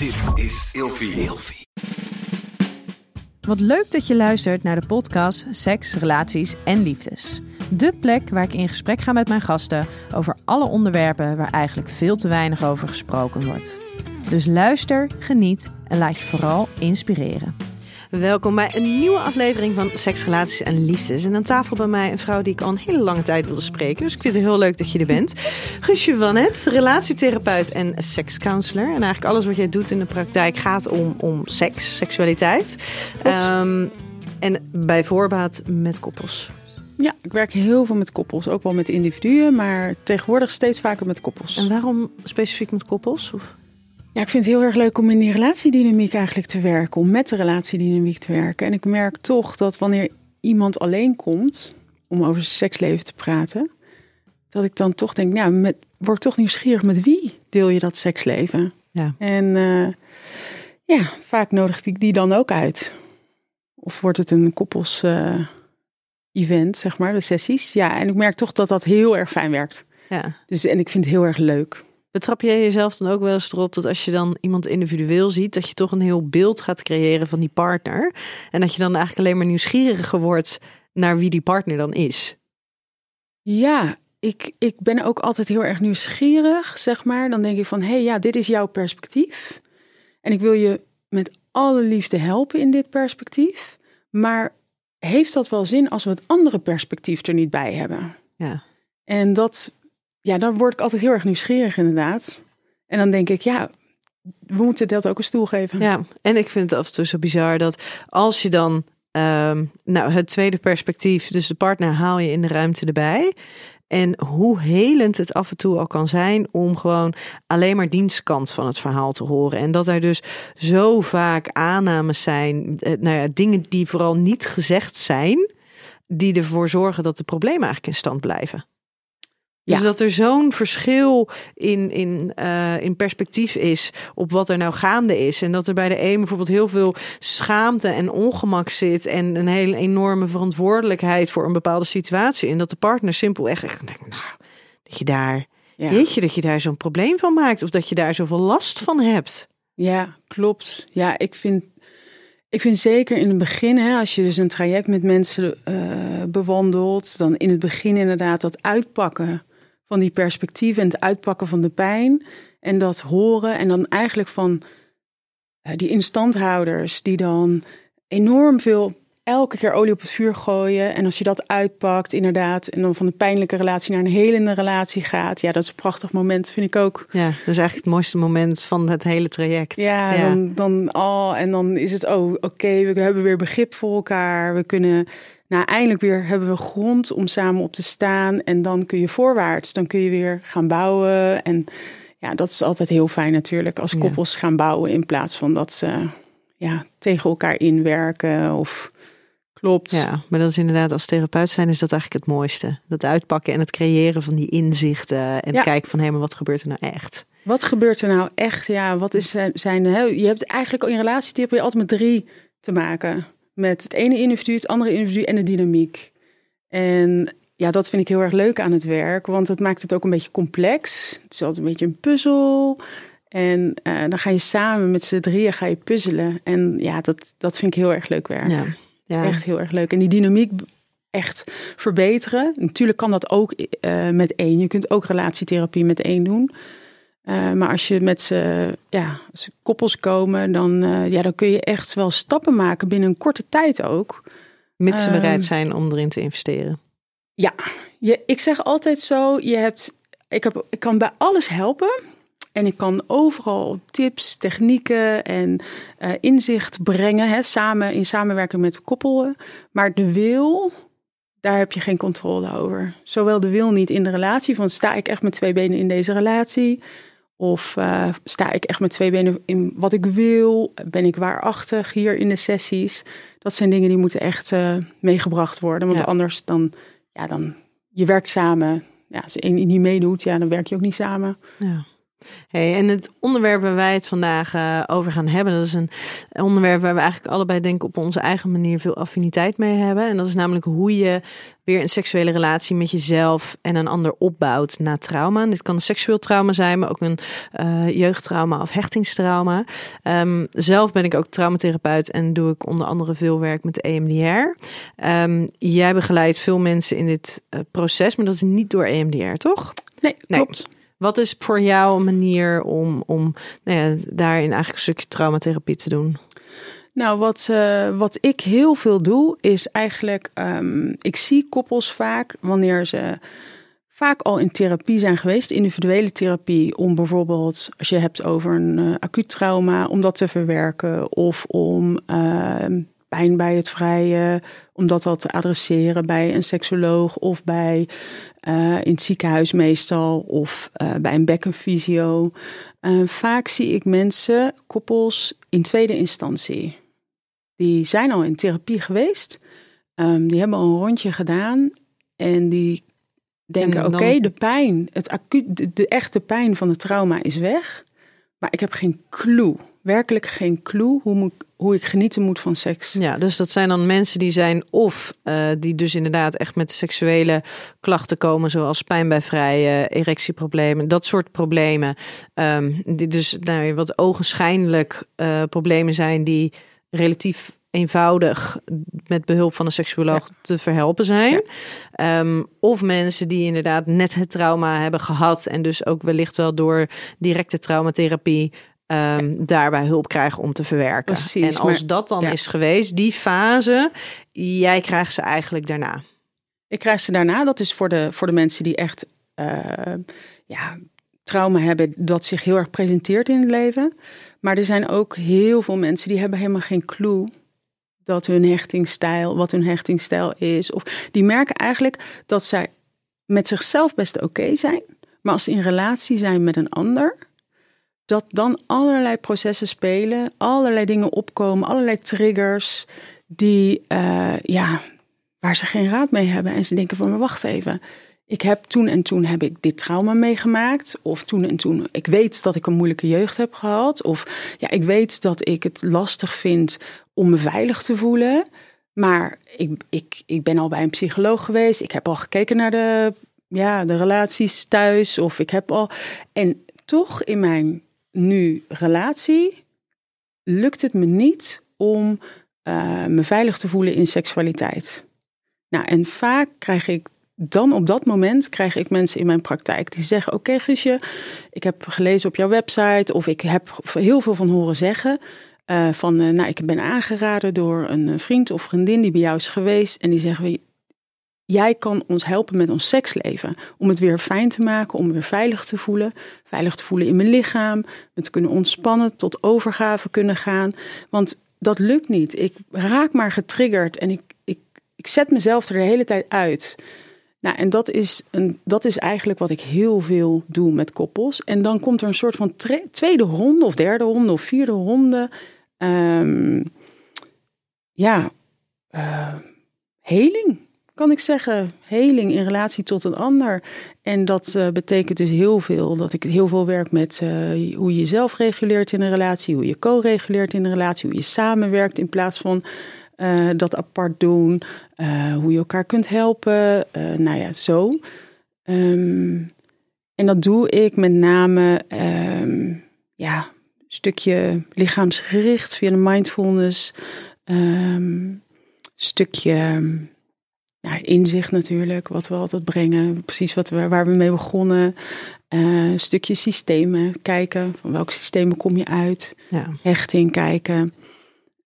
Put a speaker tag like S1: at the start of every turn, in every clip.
S1: Dit is Ilfie.
S2: Wat leuk dat je luistert naar de podcast Seks, Relaties en Liefdes. De plek waar ik in gesprek ga met mijn gasten over alle onderwerpen waar eigenlijk veel te weinig over gesproken wordt. Dus luister, geniet en laat je vooral inspireren. Welkom bij een nieuwe aflevering van Seks, Relaties en Liefdes. En aan tafel bij mij een vrouw die ik al een hele lange tijd wilde spreken. Dus ik vind het heel leuk dat je er bent. Guusje van het, relatietherapeut en sekscounselor. En eigenlijk alles wat jij doet in de praktijk gaat om, om seks, seksualiteit. Ehm, en bij voorbaat met koppels.
S3: Ja, ik werk heel veel met koppels, ook wel met individuen, maar tegenwoordig steeds vaker met koppels.
S2: En waarom specifiek met koppels? Of?
S3: Ja, ik vind het heel erg leuk om in die relatiedynamiek eigenlijk te werken, om met de relatiedynamiek te werken. En ik merk toch dat wanneer iemand alleen komt om over zijn seksleven te praten, dat ik dan toch denk, nou, met, word toch nieuwsgierig met wie deel je dat seksleven?
S2: Ja.
S3: En eh, ja, vaak nodig ik die dan ook uit. Of wordt het een koppels eh, event, zeg maar, de sessies. Ja, en ik merk toch dat dat heel erg fijn werkt.
S2: Ja.
S3: Dus, en ik vind het heel erg leuk.
S2: Betrap jij jezelf dan ook wel eens erop dat als je dan iemand individueel ziet, dat je toch een heel beeld gaat creëren van die partner. En dat je dan eigenlijk alleen maar nieuwsgieriger wordt naar wie die partner dan is?
S3: Ja, ik, ik ben ook altijd heel erg nieuwsgierig, zeg maar. Dan denk ik van, hé, hey, ja, dit is jouw perspectief. En ik wil je met alle liefde helpen in dit perspectief. Maar heeft dat wel zin als we het andere perspectief er niet bij hebben?
S2: Ja.
S3: En dat, ja, dan word ik altijd heel erg nieuwsgierig inderdaad. En dan denk ik, ja, we moeten dat ook een stoel geven.
S2: Ja, en ik vind het af en toe zo bizar dat als je dan ehm, nou, het tweede perspectief, dus de partner, haal je in de ruimte erbij. En hoe helend het af en toe al kan zijn om gewoon alleen maar dienstkant van het verhaal te horen. En dat er dus zo vaak aannames zijn, eh, nou ja, dingen die vooral niet gezegd zijn, die ervoor zorgen dat de problemen eigenlijk in stand blijven. Dus
S3: Ja.
S2: dat er zo'n verschil in, in, eh, in perspectief is op wat er nou gaande is. En dat er bij de een bijvoorbeeld heel veel schaamte en ongemak zit. En een hele enorme verantwoordelijkheid voor een bepaalde situatie. En dat de partner simpel echt, echt denkt, nou, dat je daar,
S3: Ja.
S2: jeetje, dat je daar zo'n probleem van maakt. Of dat je daar zoveel last van hebt.
S3: Ja, klopt. Ja, ik vind, ik vind zeker in het begin, hè, als je dus een traject met mensen eh, bewandelt, dan in het begin inderdaad dat uitpakken van die perspectieven en het uitpakken van de pijn en dat horen en dan eigenlijk van eh, die instandhouders die dan enorm veel elke keer olie op het vuur gooien en als je dat uitpakt inderdaad en dan van een pijnlijke relatie naar een helende relatie gaat, ja, dat is een prachtig moment, vind ik ook.
S2: Ja, dat is eigenlijk het mooiste moment van het hele traject.
S3: Ja, Dan, dan oh, en dan is het, oh, oké, we hebben weer begrip voor elkaar. We kunnen, nou, eindelijk weer hebben we grond om samen op te staan. En dan kun je voorwaarts, dan kun je weer gaan bouwen. En ja, dat is altijd heel fijn natuurlijk, als
S2: Ja.
S3: koppels gaan bouwen in plaats van dat ze ja, tegen elkaar inwerken of klopt.
S2: Ja, maar dat is inderdaad als therapeut zijn is dat eigenlijk het mooiste. Dat uitpakken en het creëren van die inzichten en
S3: Ja.
S2: kijken van hé, maar wat gebeurt er nou echt?
S3: Wat gebeurt er nou echt? Ja, wat is zijn, zijn hè, je hebt eigenlijk in relatietherapie altijd met drie te maken. Met het ene individu, het andere individu en de dynamiek. En ja, dat vind ik heel erg leuk aan het werk, want het maakt het ook een beetje complex. Het is altijd een beetje een puzzel. En eh, dan ga je samen met z'n drieën ga je puzzelen. En ja, dat, dat vind ik heel erg leuk werk.
S2: Ja, ja.
S3: Echt heel erg leuk. En die dynamiek echt verbeteren. Natuurlijk kan dat ook eh, met één. Je kunt ook relatietherapie met één doen. Eh, maar als je met z'n ja, als ze koppels komen, dan, eh, ja, dan kun je echt wel stappen maken binnen een korte tijd ook.
S2: Mits ze
S3: Ehm,
S2: bereid zijn om erin te investeren.
S3: Ja, je, ik zeg altijd zo: je hebt, ik, heb, ik kan bij alles helpen. En ik kan overal tips, technieken en eh, inzicht brengen, hè, samen in samenwerking met koppelen. Maar de wil, daar heb je geen controle over. Zowel de wil niet in de relatie, van sta ik echt met twee benen in deze relatie? Of eh, sta ik echt met twee benen in wat ik wil? Ben ik waarachtig hier in de sessies? Dat zijn dingen die moeten echt eh, meegebracht worden. Want
S2: Ja.
S3: anders dan, ja, dan, je werkt samen. Ja, als één niet meedoet, ja, dan werk je ook niet samen.
S2: Ja. Hey, en het onderwerp waar wij het vandaag uh, over gaan hebben, dat is een onderwerp waar we eigenlijk allebei denk ik op onze eigen manier veel affiniteit mee hebben. En dat is namelijk hoe je weer een seksuele relatie met jezelf en een ander opbouwt na trauma. dit kan een seksueel trauma zijn, maar ook een uh, jeugdtrauma of hechtingstrauma. Um, zelf ben ik ook traumatherapeut en doe ik onder andere veel werk met de EMDR. Um, jij begeleidt veel mensen in dit uh, proces, maar dat is niet door EMDR, toch?
S3: Nee, klopt.
S2: Nee. Wat is voor jou een manier om, om nou ja, daarin eigenlijk een stukje traumatherapie te doen?
S3: Nou, wat, uh, wat ik heel veel doe, is eigenlijk, um, ik zie koppels vaak wanneer ze vaak al in therapie zijn geweest, individuele therapie, om bijvoorbeeld, als je hebt over een uh, acuut trauma, om dat te verwerken of om uh, pijn bij het vrije, om dat al te adresseren bij een seksoloog of bij uh, in het ziekenhuis meestal of uh, bij een bekkenfysio. Uh, vaak zie ik mensen, koppels, in tweede instantie. Die zijn al in therapie geweest, um, die hebben al een rondje gedaan en die denken: oké, okay, de pijn, het acuut, de, de echte pijn van het trauma is weg, maar ik heb geen clue werkelijk geen clue hoe, moet, hoe ik genieten moet van seks.
S2: Ja, dus dat zijn dan mensen die zijn of uh, die dus inderdaad echt met seksuele klachten komen, zoals pijn bij vrije, erectieproblemen, dat soort problemen. Um, die dus nou, wat ogenschijnlijk uh, problemen zijn die relatief eenvoudig met behulp van een seksuoloog ja. te verhelpen zijn. Ja. Um, of mensen die inderdaad net het trauma hebben gehad en dus ook wellicht wel door directe traumatherapie um, daarbij hulp krijgen om te verwerken. Precies, en als maar, dat dan ja. is geweest, die fase, jij krijgt ze eigenlijk daarna.
S3: Ik krijg ze daarna. Dat is voor de, voor de mensen die echt uh, ja, trauma hebben dat zich heel erg presenteert in het leven. Maar er zijn ook heel veel mensen die hebben helemaal geen clue dat hun hechtingsstijl, wat hun hechtingsstijl is. Of die merken eigenlijk dat zij met zichzelf best oké okay zijn. Maar als ze in relatie zijn met een ander, dat dan allerlei processen spelen, allerlei dingen opkomen, allerlei triggers die, uh, ja, waar ze geen raad mee hebben. En ze denken van, maar wacht even, ik heb toen en toen heb ik dit trauma meegemaakt. Of toen en toen, ik weet dat ik een moeilijke jeugd heb gehad. Of ja, ik weet dat ik het lastig vind om me veilig te voelen. Maar ik, ik, ik ben al bij een psycholoog geweest. Ik heb al gekeken naar de, ja, de relaties thuis. Of ik heb al. En toch in mijn nu relatie lukt het me niet om uh, me veilig te voelen in seksualiteit. Nou, en vaak krijg ik dan op dat moment krijg ik mensen in mijn praktijk die zeggen: Oké, okay, Guusje, ik heb gelezen op jouw website of ik heb heel veel van horen zeggen. Uh, van, uh, nou, ik ben aangeraden door een vriend of vriendin die bij jou is geweest. En die zeggen: Jij kan ons helpen met ons seksleven. Om het weer fijn te maken, om weer veilig te voelen. Veilig te voelen in mijn lichaam. Me te kunnen ontspannen, tot overgave kunnen gaan. Want dat lukt niet. Ik raak maar getriggerd en ik, ik, ik zet mezelf er de hele tijd uit. Nou, en dat is, een, dat is eigenlijk wat ik heel veel doe met koppels. En dan komt er een soort van tweede ronde, of derde ronde, of vierde ronde. Um, ja, uh, heling kan ik zeggen, heling in relatie tot een ander. En dat uh, betekent dus heel veel. Dat ik heel veel werk met uh, hoe je jezelf reguleert in een relatie, hoe je co-reguleert in een relatie, hoe je samenwerkt in plaats van uh, dat apart doen, hoe je elkaar kunt helpen. nou ja, zo. Um, en dat doe ik met name, um, ja, een stukje lichaamsgericht via de mindfulness. Um, stukje nou, inzicht natuurlijk, wat we altijd brengen. Precies wat we, waar we mee begonnen. Uh, een stukje systemen kijken. Van welke systemen kom je uit? Ja. Hechting kijken.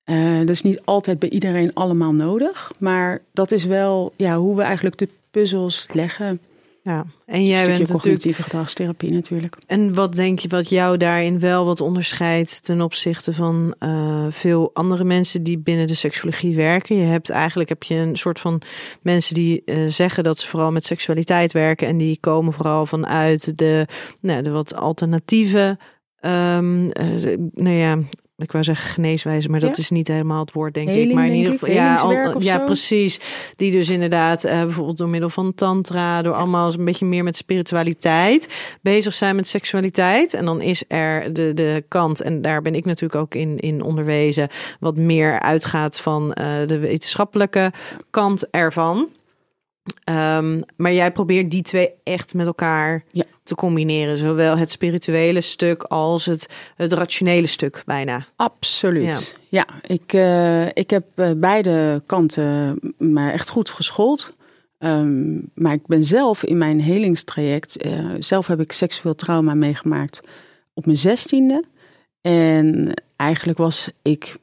S3: Uh, dat is niet altijd bij iedereen allemaal nodig. Maar dat is wel ja, hoe we eigenlijk de puzzels leggen.
S2: Ja, en jij bent natuurlijk
S3: cognitieve gedragstherapie natuurlijk.
S2: En wat denk je wat jou daarin wel wat onderscheidt ten opzichte van uh, veel andere mensen die binnen de seksologie werken? Je hebt eigenlijk heb je een soort van mensen die uh, zeggen dat ze vooral met seksualiteit werken en die komen vooral vanuit de, nou, de wat alternatieve, um, uh, nou ja, ik wou zeggen geneeswijze, maar dat
S3: Ja?
S2: is niet helemaal het woord, denk ik. Maar in ieder geval, ja, ja,
S3: zo?
S2: precies. Die dus inderdaad eh, bijvoorbeeld door middel van tantra, door allemaal eens een beetje meer met spiritualiteit bezig zijn met seksualiteit. En dan is er de, de kant, en daar ben ik natuurlijk ook in, in onderwezen, wat meer uitgaat van eh, de wetenschappelijke kant ervan. Ehm, maar jij probeert die twee echt met elkaar
S3: Ja.
S2: te combineren. Zowel het spirituele stuk als het, het rationele stuk bijna.
S3: Absoluut. Ja, ik, eh, ik heb eh, beide kanten me echt goed geschoold. Ehm, maar ik ben zelf in mijn helingstraject, eh, zelf heb ik seksueel trauma meegemaakt op mijn zestiende. En eigenlijk was ik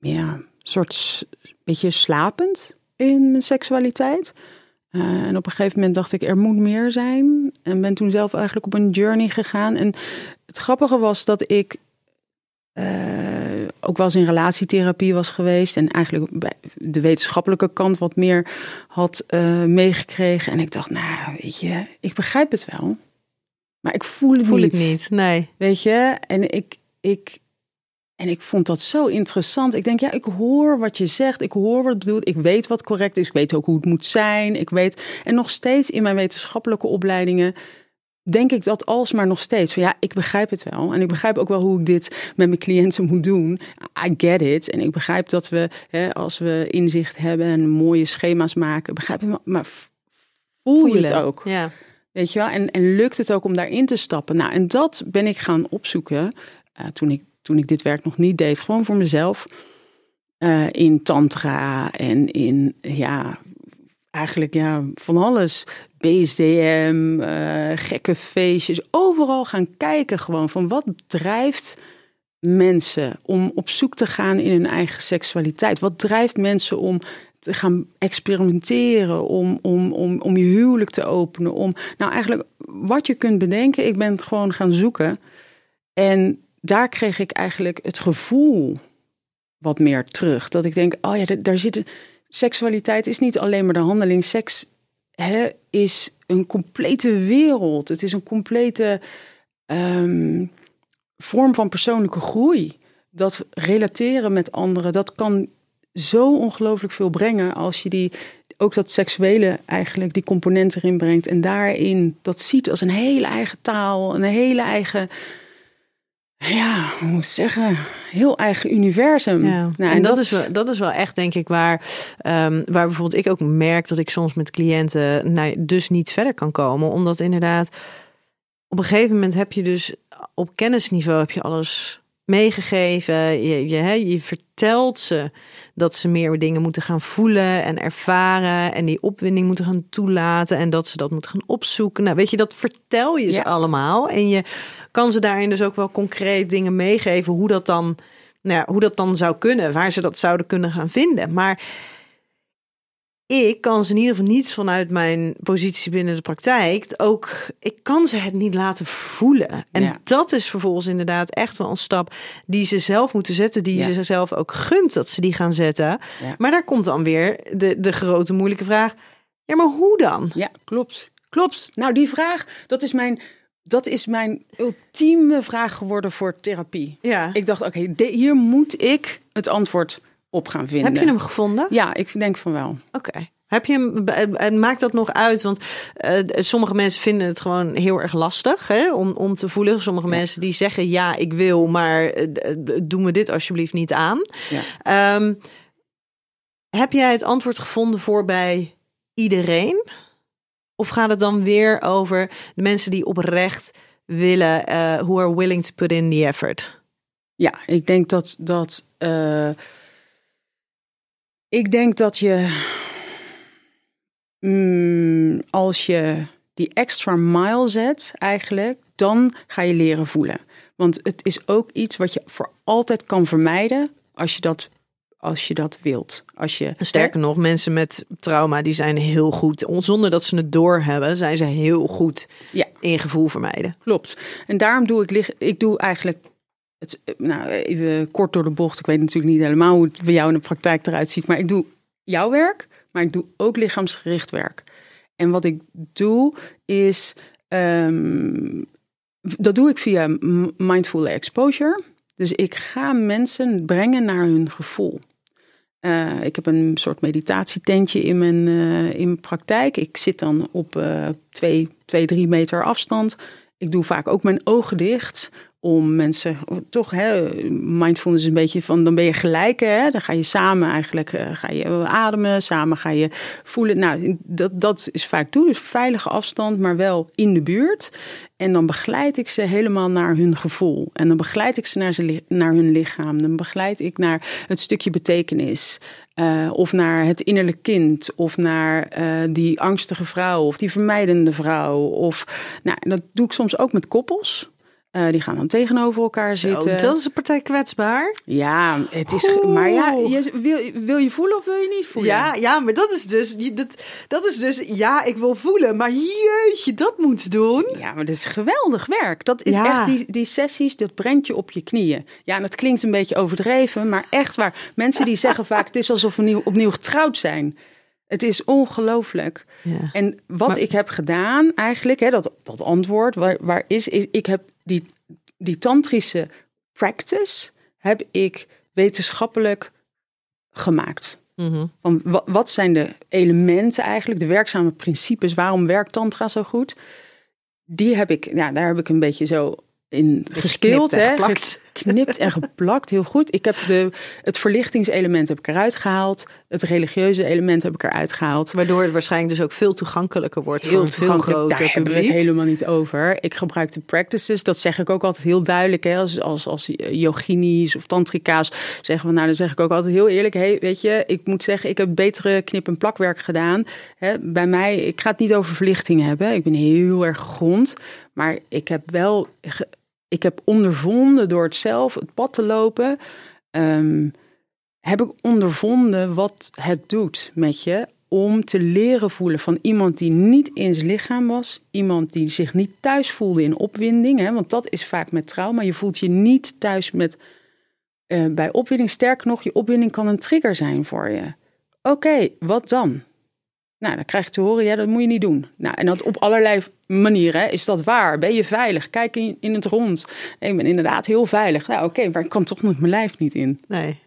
S3: ja, een soort beetje slapend in mijn seksualiteit. Eh, en op een gegeven moment dacht ik, er moet meer zijn. En ben toen zelf eigenlijk op een journey gegaan. En het grappige was dat ik eh, ook wel eens in relatietherapie was geweest. En eigenlijk bij de wetenschappelijke kant wat meer had eh, meegekregen. En ik dacht, nou, weet je, ik begrijp het wel. Maar ik voel het
S2: Voel
S3: niet.
S2: ik niet, nee.
S3: Weet je, en ik, ik, en ik vond dat zo interessant. Ik denk, ja, ik hoor wat je zegt. Ik hoor wat bedoelt. Ik weet wat correct is. Ik weet ook hoe het moet zijn. Ik weet, en nog steeds in mijn wetenschappelijke opleidingen denk ik dat alsmaar nog steeds. Van ja, ik begrijp het wel. En ik begrijp ook wel hoe ik dit met mijn cliënten moet doen. I get it. En ik begrijp dat we, hè, als we inzicht hebben en mooie schema's maken, begrijp ik. Maar voel je het ook?
S2: Ja.
S3: Weet je wel? En, en lukt het ook om daarin te stappen? Nou, en dat ben ik gaan opzoeken eh, toen, ik, toen ik dit werk nog niet deed. Gewoon voor mezelf. Eh, in tantra en in, ja, eigenlijk ja, van alles. BSDM, eh, gekke feestjes. Overal gaan kijken gewoon van wat drijft mensen om op zoek te gaan in hun eigen seksualiteit? Wat drijft mensen om te gaan experimenteren, om, om, om, om je huwelijk te openen? Om, nou, eigenlijk wat je kunt bedenken. Ik ben gewoon gaan zoeken. En daar kreeg ik eigenlijk het gevoel wat meer terug. Dat ik denk, oh ja, da- daar zit... Seksualiteit is niet alleen maar de handeling. Seks hè, is een complete wereld. Het is een complete ehm, vorm van persoonlijke groei. Dat relateren met anderen, dat kan zo ongelooflijk veel brengen als je die ook dat seksuele eigenlijk die component erin brengt en daarin dat ziet als een hele eigen taal, een hele eigen ja, hoe moet ik zeggen, heel eigen universum.
S2: Ja.
S3: Nou,
S2: en dat, is wel, dat is wel echt, denk ik, waar, ehm, waar bijvoorbeeld ik ook merk dat ik soms met cliënten nou, dus niet verder kan komen. Omdat inderdaad, op een gegeven moment heb je dus op kennisniveau heb je alles meegegeven. Je, je, je vertelt ze dat ze meer dingen moeten gaan voelen en ervaren. En die opwinding moeten gaan toelaten. En dat ze dat moeten gaan opzoeken. Nou, weet je, dat vertel je ze
S3: Ja.
S2: allemaal. En je kan ze daarin dus ook wel concreet dingen meegeven. Hoe dat dan, nou ja, hoe dat dan zou kunnen. Waar ze dat zouden kunnen gaan vinden. Maar ik kan ze in ieder geval niet vanuit mijn positie binnen de praktijk ook, ik kan ze het niet laten voelen. En
S3: Ja.
S2: dat is vervolgens inderdaad echt wel een stap die ze zelf moeten zetten, die
S3: Ja.
S2: ze zichzelf ook gunt dat ze die gaan zetten.
S3: Ja.
S2: Maar daar komt dan weer de, de grote moeilijke vraag. Ja, maar hoe dan?
S3: Ja, klopt. Klopt. Nou, die vraag, dat is mijn, dat is mijn ultieme vraag geworden voor therapie.
S2: Ja.
S3: Ik dacht, oké, hier moet ik het antwoord op gaan vinden.
S2: Heb je hem gevonden?
S3: Ja, ik denk van wel.
S2: Oké. Heb je hem, en maakt dat nog uit? Want eh, sommige mensen vinden het gewoon heel erg lastig hè, om, om te voelen. Sommige mensen die zeggen ja, ik wil, maar eh, d- doe me dit alsjeblieft niet aan.
S3: Ja.
S2: Ehm, heb jij het antwoord gevonden voor bij iedereen? Of gaat het dan weer over de mensen die oprecht willen, eh who are willing to put in the effort?
S3: Ja, ik denk dat dat. eh, ik denk dat je. mm, als je die extra mile zet, eigenlijk, dan ga je leren voelen. Want het is ook iets wat je voor altijd kan vermijden als je dat, als je dat wilt. Als je,
S2: Sterker nog, mensen met trauma die zijn heel goed, zonder dat ze het doorhebben, zijn ze heel goed
S3: Ja.
S2: in gevoel vermijden.
S3: Klopt. En daarom doe ik, ik doe eigenlijk, het, nou even kort door de bocht. Ik weet natuurlijk niet helemaal hoe het bij jou in de praktijk eruit ziet. Maar ik doe jouw werk, maar ik doe ook lichaamsgericht werk. En wat ik doe is, ehm, dat doe ik via mindful exposure. Dus ik ga mensen brengen naar hun gevoel. Uh, ik heb een soort meditatietentje in mijn, uh, in mijn praktijk. Ik zit dan op uh, twee, twee, drie meter afstand. Ik doe vaak ook mijn ogen dicht om mensen toch, hè, mindfulness is een beetje van, dan ben je gelijk, hè, dan ga je samen eigenlijk, uh, ga je ademen, samen ga je voelen. Nou, dat, dat is vaak toe, dus veilige afstand, maar wel in de buurt. En dan begeleid ik ze helemaal naar hun gevoel. En dan begeleid ik ze naar, ze, naar hun lichaam. Dan begeleid ik naar het stukje betekenis. Uh, of naar het innerlijk kind, of naar uh, die angstige vrouw, of die vermijdende vrouw. Of, nou, dat doe ik soms ook met koppels. Uh, die gaan dan tegenover elkaar
S2: Zo,
S3: zitten.
S2: Dat is een partij kwetsbaar.
S3: Ja, het is. Oeh. Maar ja, je, wil, wil je voelen of wil je niet voelen?
S2: Ja, ja maar dat is dus. Dat, dat is dus. Ja, ik wil voelen. Maar jeetje, dat moet doen.
S3: Ja, maar dat is geweldig werk. Dat is ja. echt die, die sessies, dat brengt je op je knieën. Ja, en het klinkt een beetje overdreven, maar echt waar. Mensen die zeggen vaak: het is alsof we nieuw, opnieuw getrouwd zijn. Het is ongelooflijk. Ja. En wat maar, ik heb gedaan eigenlijk, hè, dat, dat antwoord, waar, waar is, is, ik heb die, die tantrische practice, heb ik wetenschappelijk gemaakt. Mm -hmm. Van, wat, zijn de elementen eigenlijk, de werkzame principes, waarom werkt tantra zo goed? Die heb ik, ja, daar heb ik een beetje zo in gespeeld.
S2: Geknipt geplakt.
S3: Geknipt en geplakt, heel goed. Ik heb de, het verlichtingselement heb ik eruit gehaald. Het religieuze element heb ik eruit gehaald.
S2: Waardoor het waarschijnlijk dus ook veel toegankelijker wordt heel voor een veel groter
S3: Daar hebben we het helemaal niet over. Ik gebruik de practices, dat zeg ik ook altijd heel duidelijk. Hè? Als, als, als yogini's of tantrika's zeggen we, nou dan zeg ik ook altijd heel eerlijk. Hey, weet je, ik moet zeggen, ik heb betere knip- en plakwerk gedaan. Hè? Bij mij, ik ga het niet over verlichting hebben. Ik ben heel erg grond. Maar ik heb wel, ik heb ondervonden door het zelf het pad te lopen, um, heb ik ondervonden wat het doet met je om te leren voelen van iemand die niet in zijn lichaam was, iemand die zich niet thuis voelde in opwinding, hè, want dat is vaak met trauma. Je voelt je niet thuis met uh, bij opwinding. Sterker nog, je opwinding kan een trigger zijn voor je. Oké, wat dan? Nou, dan krijg je te horen, ja, dat moet je niet doen. Nou, en dat op allerlei manieren. Is dat waar? Ben je veilig? Kijk in, in het rond. Ik ben inderdaad heel veilig. Nou, oké, maar ik kan toch nog mijn lijf niet in.
S2: Nee.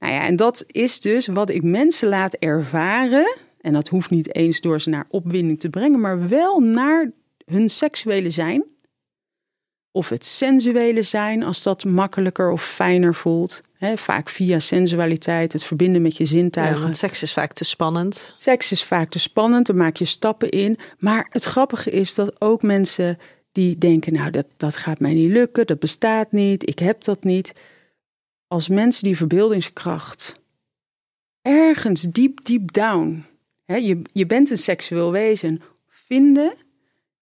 S3: Nou ja, en dat is dus wat ik mensen laat ervaren. En dat hoeft niet eens door ze naar opwinding te brengen, maar wel naar hun seksuele zijn. Of het sensuele zijn, als dat makkelijker of fijner voelt. He, vaak via sensualiteit, het verbinden met je zintuigen.
S2: Ja, want seks is vaak te spannend.
S3: Seks is vaak te spannend, daar maak je stappen in. Maar het grappige is dat ook mensen die denken, nou dat, dat gaat mij niet lukken, dat bestaat niet, ik heb dat niet. Als mensen die verbeeldingskracht ergens diep, diep down, he, je, je bent een seksueel wezen, vinden...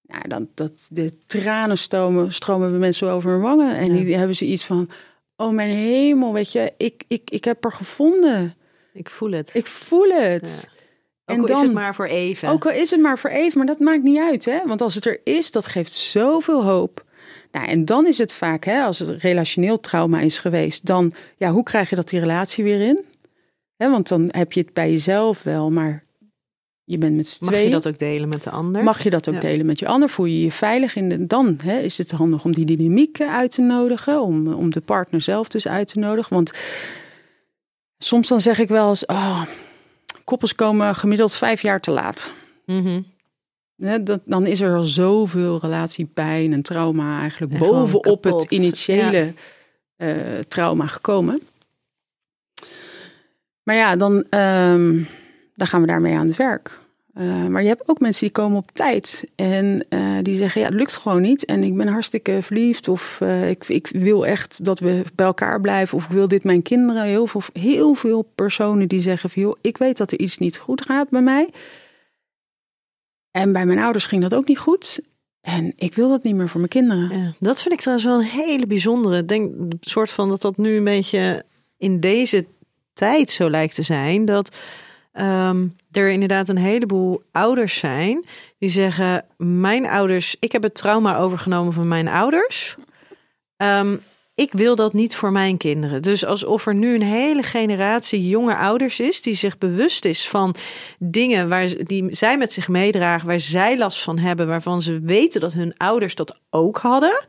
S3: Nou, dan, dat, de tranen stromen, stromen bij mensen over hun wangen. En ja. die hebben ze iets van... Oh mijn hemel, weet je, ik, ik, ik heb er gevonden.
S2: Ik voel het.
S3: Ik voel het.
S2: Ja. En ook al dan, is het maar voor even.
S3: Ook al is het maar voor even, maar dat maakt niet uit. Hè? Want als het er is, dat geeft zoveel hoop. Nou, en dan is het vaak, hè, als het relationeel trauma is geweest, dan, ja, hoe krijg je dat die relatie weer in? Hè, want dan heb je het bij jezelf wel, maar je bent met z'n
S2: Mag
S3: tweeën.
S2: je dat ook delen met de ander?
S3: Mag je dat ook ja. delen met je ander? Voel je je veilig in de, Dan hè, is het handig om die dynamiek uit te nodigen. Om, om de partner zelf dus uit te nodigen. Want soms dan zeg ik wel eens... Oh, koppels komen gemiddeld vijf jaar te laat.
S2: Mm -hmm.
S3: Dat, dan is er al zoveel relatiepijn en trauma eigenlijk en bovenop het initiële ja. uh, trauma gekomen. Maar ja, dan, um, dan gaan we daarmee aan het werk. Uh, maar je hebt ook mensen die komen op tijd en uh, die zeggen: Ja, het lukt gewoon niet. En ik ben hartstikke verliefd. Of ik, ik wil echt dat we bij elkaar blijven. Of ik wil dit mijn kinderen. Heel veel, heel veel personen die zeggen: van, joh, Ik weet dat er iets niet goed gaat bij mij. En bij mijn ouders ging dat ook niet goed. En ik wil dat niet meer voor mijn kinderen.
S2: Ja, dat vind ik trouwens wel een hele bijzondere. Denk soort van dat dat nu een beetje in deze tijd zo lijkt te zijn. Dat. Um, er inderdaad een heleboel ouders zijn die zeggen: Mijn ouders, ik heb het trauma overgenomen van mijn ouders. Um, ik wil dat niet voor mijn kinderen. Dus alsof er nu een hele generatie jonge ouders is die zich bewust is van dingen waar die zij met zich meedragen, waar zij last van hebben, waarvan ze weten dat hun ouders dat ook hadden.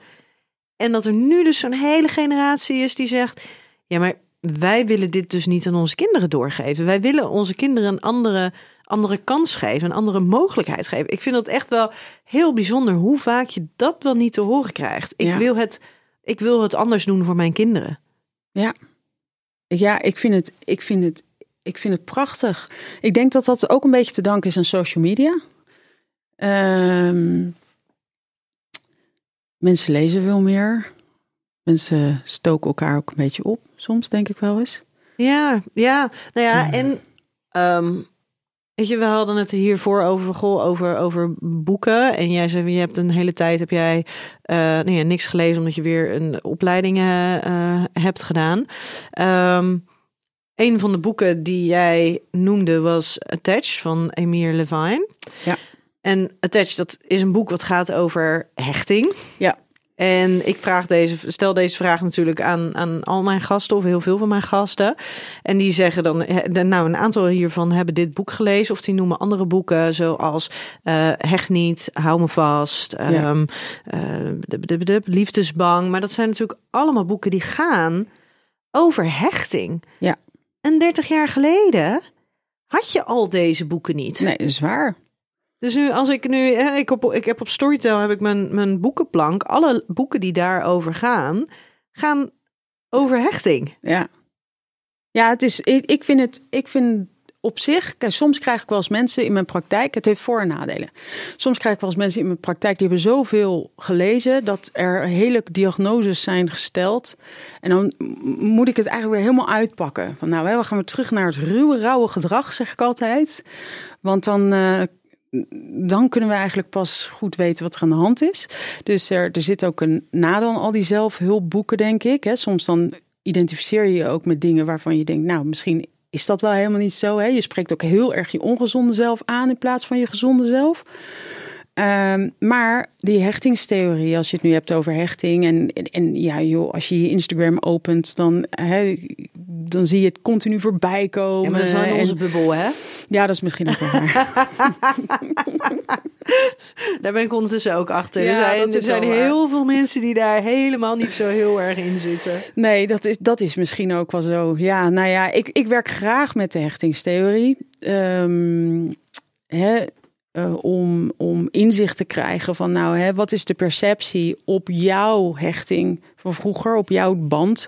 S2: En dat er nu dus zo'n hele generatie is die zegt: ja, maar wij willen dit dus niet aan onze kinderen doorgeven. Wij willen onze kinderen een andere, andere kans geven, een andere mogelijkheid geven. Ik vind het echt wel heel bijzonder hoe vaak je dat wel niet te horen krijgt. Ik,
S3: Ja.
S2: wil, het, ik wil het anders doen voor mijn kinderen.
S3: Ja, ja ik, vind het, ik, vind het, ik vind het prachtig. Ik denk dat dat ook een beetje te danken is aan social media. Ehm, mensen lezen veel meer. Mensen stoken elkaar ook een beetje op, soms denk ik wel eens.
S2: Ja, ja. Nou ja, en ehm, weet je, we hadden het hiervoor over, goh, over, over boeken. En jij zei, je hebt een hele tijd heb jij eh, nou ja, niks gelezen omdat je weer een opleiding eh, hebt gedaan. Ehm, een van de boeken die jij noemde was Attached van Emir Levine.
S3: Ja.
S2: En Attached, dat is een boek wat gaat over hechting.
S3: Ja.
S2: En ik vraag deze, stel deze vraag natuurlijk aan, aan al mijn gasten of heel veel van mijn gasten. En die zeggen dan, nou een aantal hiervan hebben dit boek gelezen. Of die noemen andere boeken zoals eh Hecht niet, Hou me vast,
S3: Ja.
S2: ehm, eh, de, de, de, Liefdesbang. Maar dat zijn natuurlijk allemaal boeken die gaan over hechting.
S3: Ja.
S2: En 30 jaar geleden had je al deze boeken niet.
S3: Nee, dat is waar.
S2: Dus nu, als ik nu, ik, op, ik heb op Storytel heb ik mijn, mijn boekenplank. Alle boeken die daarover gaan, gaan over hechting.
S3: Ja, ja het is, ik, ik vind het, ik vind op zich, soms krijg ik wel eens mensen in mijn praktijk, het heeft voor- en nadelen. Soms krijg ik wel eens mensen in mijn praktijk die hebben zoveel gelezen dat er hele diagnoses zijn gesteld. En dan moet ik het eigenlijk weer helemaal uitpakken. Van nou, we gaan weer terug naar het ruwe, rauwe gedrag, zeg ik altijd. Want dan, eh, dan kunnen we eigenlijk pas goed weten wat er aan de hand is. Dus er, er zit ook een nadeel aan al die zelfhulpboeken, denk ik. Hè. Soms dan identificeer je je ook met dingen waarvan je denkt, nou, misschien is dat wel helemaal niet zo. Hè? Je spreekt ook heel erg je ongezonde zelf aan in plaats van je gezonde zelf. Ehm, maar die hechtingstheorie, als je het nu hebt over hechting. En, en, en ja, joh, als je je Instagram opent, dan, dan zie je het continu voorbij komen.
S2: Ja, maar dat is wel in
S3: En-
S2: onze bubbel, hè?
S3: ja, dat is misschien ook wel waar.
S2: Daar ben ik ondertussen ook achter.
S3: Ja,
S2: er zijn, er zijn
S3: waar.
S2: heel veel mensen die daar helemaal niet zo heel erg in zitten.
S3: Nee, dat is, dat is misschien ook wel zo. Ja, nou ja, ik, ik werk graag met de hechtingstheorie. Ehm, hè, eh, om, om inzicht te krijgen van, nou, hè, wat is de perceptie op jouw hechting van vroeger, op jouw band?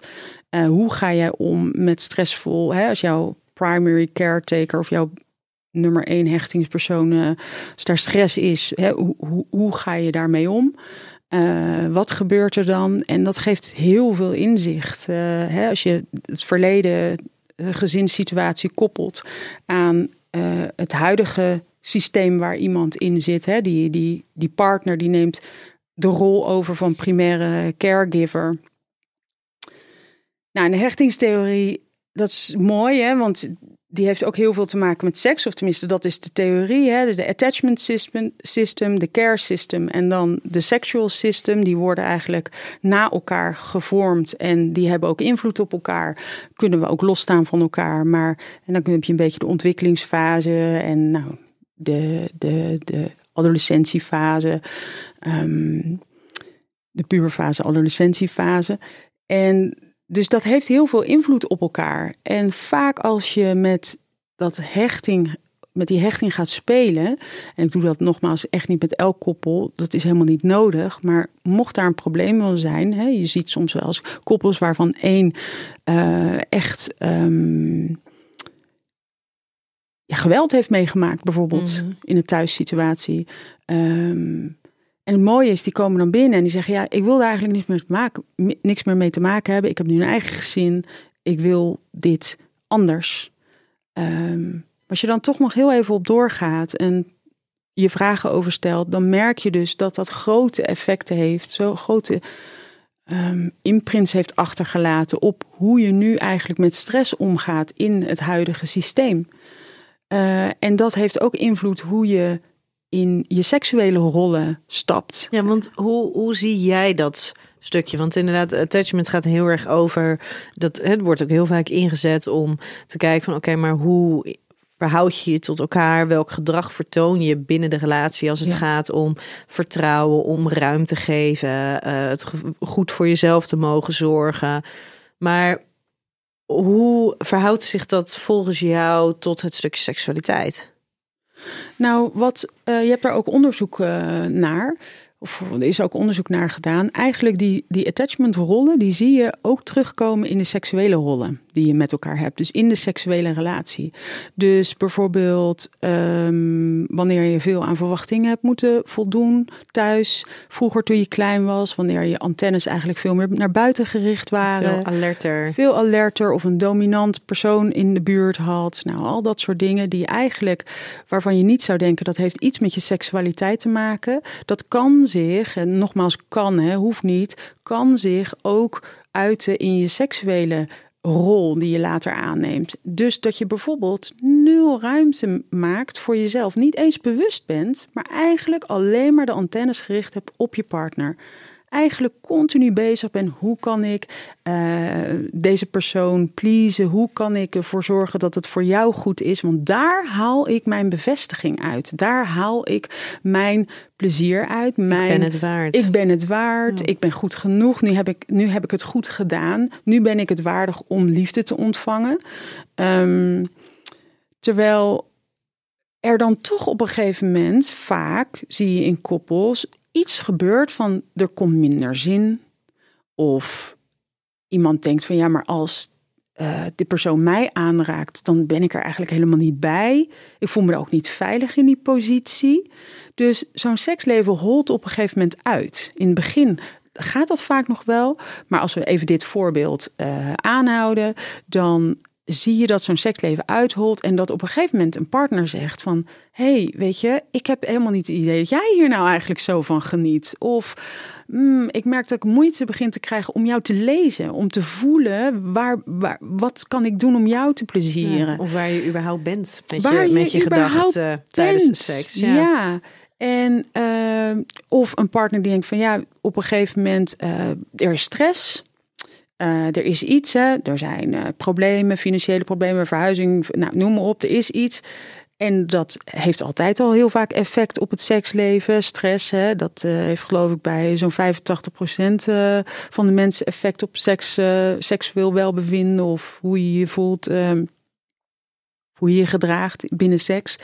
S3: Eh, hoe ga jij om met stressvol, hè, als jouw primary caretaker of jouw nummer één hechtingspersoon, eh, als daar stress is, hè, hoe, hoe, ga je daarmee om? Wat gebeurt er dan? En dat geeft heel veel inzicht. Hè, als je het verleden gezinssituatie koppelt aan het huidige systeem waar iemand in zit. Hè, die, die, die partner die neemt de rol over van primaire caregiver. Nou, en de hechtingstheorie, dat is mooi, hè, want die heeft ook heel veel te maken met seks. Of tenminste, dat is de theorie. Hè? De attachment system, system, de care system en dan de sexual system. Die worden eigenlijk na elkaar gevormd. En die hebben ook invloed op elkaar. Kunnen we ook losstaan van elkaar. Maar en dan heb je een beetje de ontwikkelingsfase en nou, de, de, de adolescentiefase. ehm, de puberfase, adolescentiefase. En dus dat heeft heel veel invloed op elkaar. En vaak als je met dat hechting, met die hechting gaat spelen, en ik doe dat nogmaals echt niet met elk koppel, dat is helemaal niet nodig. Maar mocht daar een probleem wel zijn, hè, je ziet soms wel eens koppels waarvan één eh, echt ehm, ja, geweld heeft meegemaakt, bijvoorbeeld
S2: Mhm.
S3: in een thuissituatie. Ehm, en het mooie is, die komen dan binnen en die zeggen: Ja, ik wil daar eigenlijk niks meer, te maken, niks meer mee te maken hebben. Ik heb nu een eigen gezin. Ik wil dit anders. Ehm, als je dan toch nog heel even op doorgaat en je vragen overstelt, dan merk je dus dat dat grote effecten heeft. Zo grote ehm imprints heeft achtergelaten op hoe je nu eigenlijk met stress omgaat in het huidige systeem. Eh, en dat heeft ook invloed hoe je in je seksuele rollen stapt.
S2: Ja, want hoe, hoe zie jij dat stukje? Want inderdaad, attachment gaat heel erg over. Dat het wordt ook heel vaak ingezet om te kijken van oké, maar hoe verhoud je je tot elkaar? Welk gedrag vertoon je binnen de relatie als het
S3: Ja.
S2: gaat om vertrouwen, om ruimte geven, eh, het goed voor jezelf te mogen zorgen? Maar hoe verhoudt zich dat volgens jou tot het stukje seksualiteit?
S3: Nou, wat, eh, je hebt er ook onderzoek eh, naar. Of er is ook onderzoek naar gedaan. Eigenlijk die, die attachment rollen, die zie je ook terugkomen in de seksuele rollen die je met elkaar hebt. Dus in de seksuele relatie. Dus bijvoorbeeld ehm, wanneer je veel aan verwachtingen hebt moeten voldoen thuis. Vroeger toen je klein was, wanneer je antennes eigenlijk veel meer naar buiten gericht waren.
S2: Veel alerter.
S3: Veel alerter of een dominant persoon in de buurt had. Nou, al dat soort dingen die eigenlijk, waarvan je niet zou denken dat heeft iets met je seksualiteit te maken. Dat kan zich, en nogmaals kan, hè, hoeft niet, kan zich ook uiten in je seksuele rol die je later aanneemt. Dus dat je bijvoorbeeld nul ruimte maakt voor jezelf. Niet eens bewust bent, maar eigenlijk alleen maar de antennes gericht hebt op je partner eigenlijk continu bezig ben. Hoe kan ik eh, deze persoon pleasen? Hoe kan ik ervoor zorgen dat het voor jou goed is? Want daar haal ik mijn bevestiging uit. Daar haal ik mijn plezier uit. Mijn,
S2: Ik ben het waard.
S3: ik ben het waard. Ik ben goed genoeg. Nu heb, ik, nu heb ik het goed gedaan. Nu ben ik het waardig om liefde te ontvangen. Ehm, terwijl er dan toch op een gegeven moment, vaak zie je in koppels, iets gebeurt van er komt minder zin. Of iemand denkt van ja, maar als eh die persoon mij aanraakt, dan ben ik er eigenlijk helemaal niet bij. Ik voel me er ook niet veilig in die positie. Dus zo'n seksleven holt op een gegeven moment uit. In het begin gaat dat vaak nog wel. Maar als we even dit voorbeeld eh, aanhouden, dan zie je dat zo'n seksleven uitholt en dat op een gegeven moment een partner zegt van, hey, weet je, ik heb helemaal niet het idee dat jij hier nou eigenlijk zo van geniet. Of "Hmm, ik merk dat ik moeite begin te krijgen om jou te lezen, om te voelen waar, waar wat kan ik doen om jou te plezieren.
S2: Ja, of waar je überhaupt bent met
S3: Waar
S2: je, met je gedachten tijdens de seks.
S3: Ja.
S2: Ja.
S3: En eh, of een partner die denkt van ja, op een gegeven moment eh, er is stress. Eh, er is iets, hè. er zijn eh, problemen, financiële problemen, verhuizing, nou, noem maar op, er is iets. En dat heeft altijd al heel vaak effect op het seksleven. Stress, hè, dat eh, heeft geloof ik bij zo'n 85% eh, van de mensen effect op seks, seksueel welbevinden of hoe je je voelt, ehm, hoe je je gedraagt binnen seks.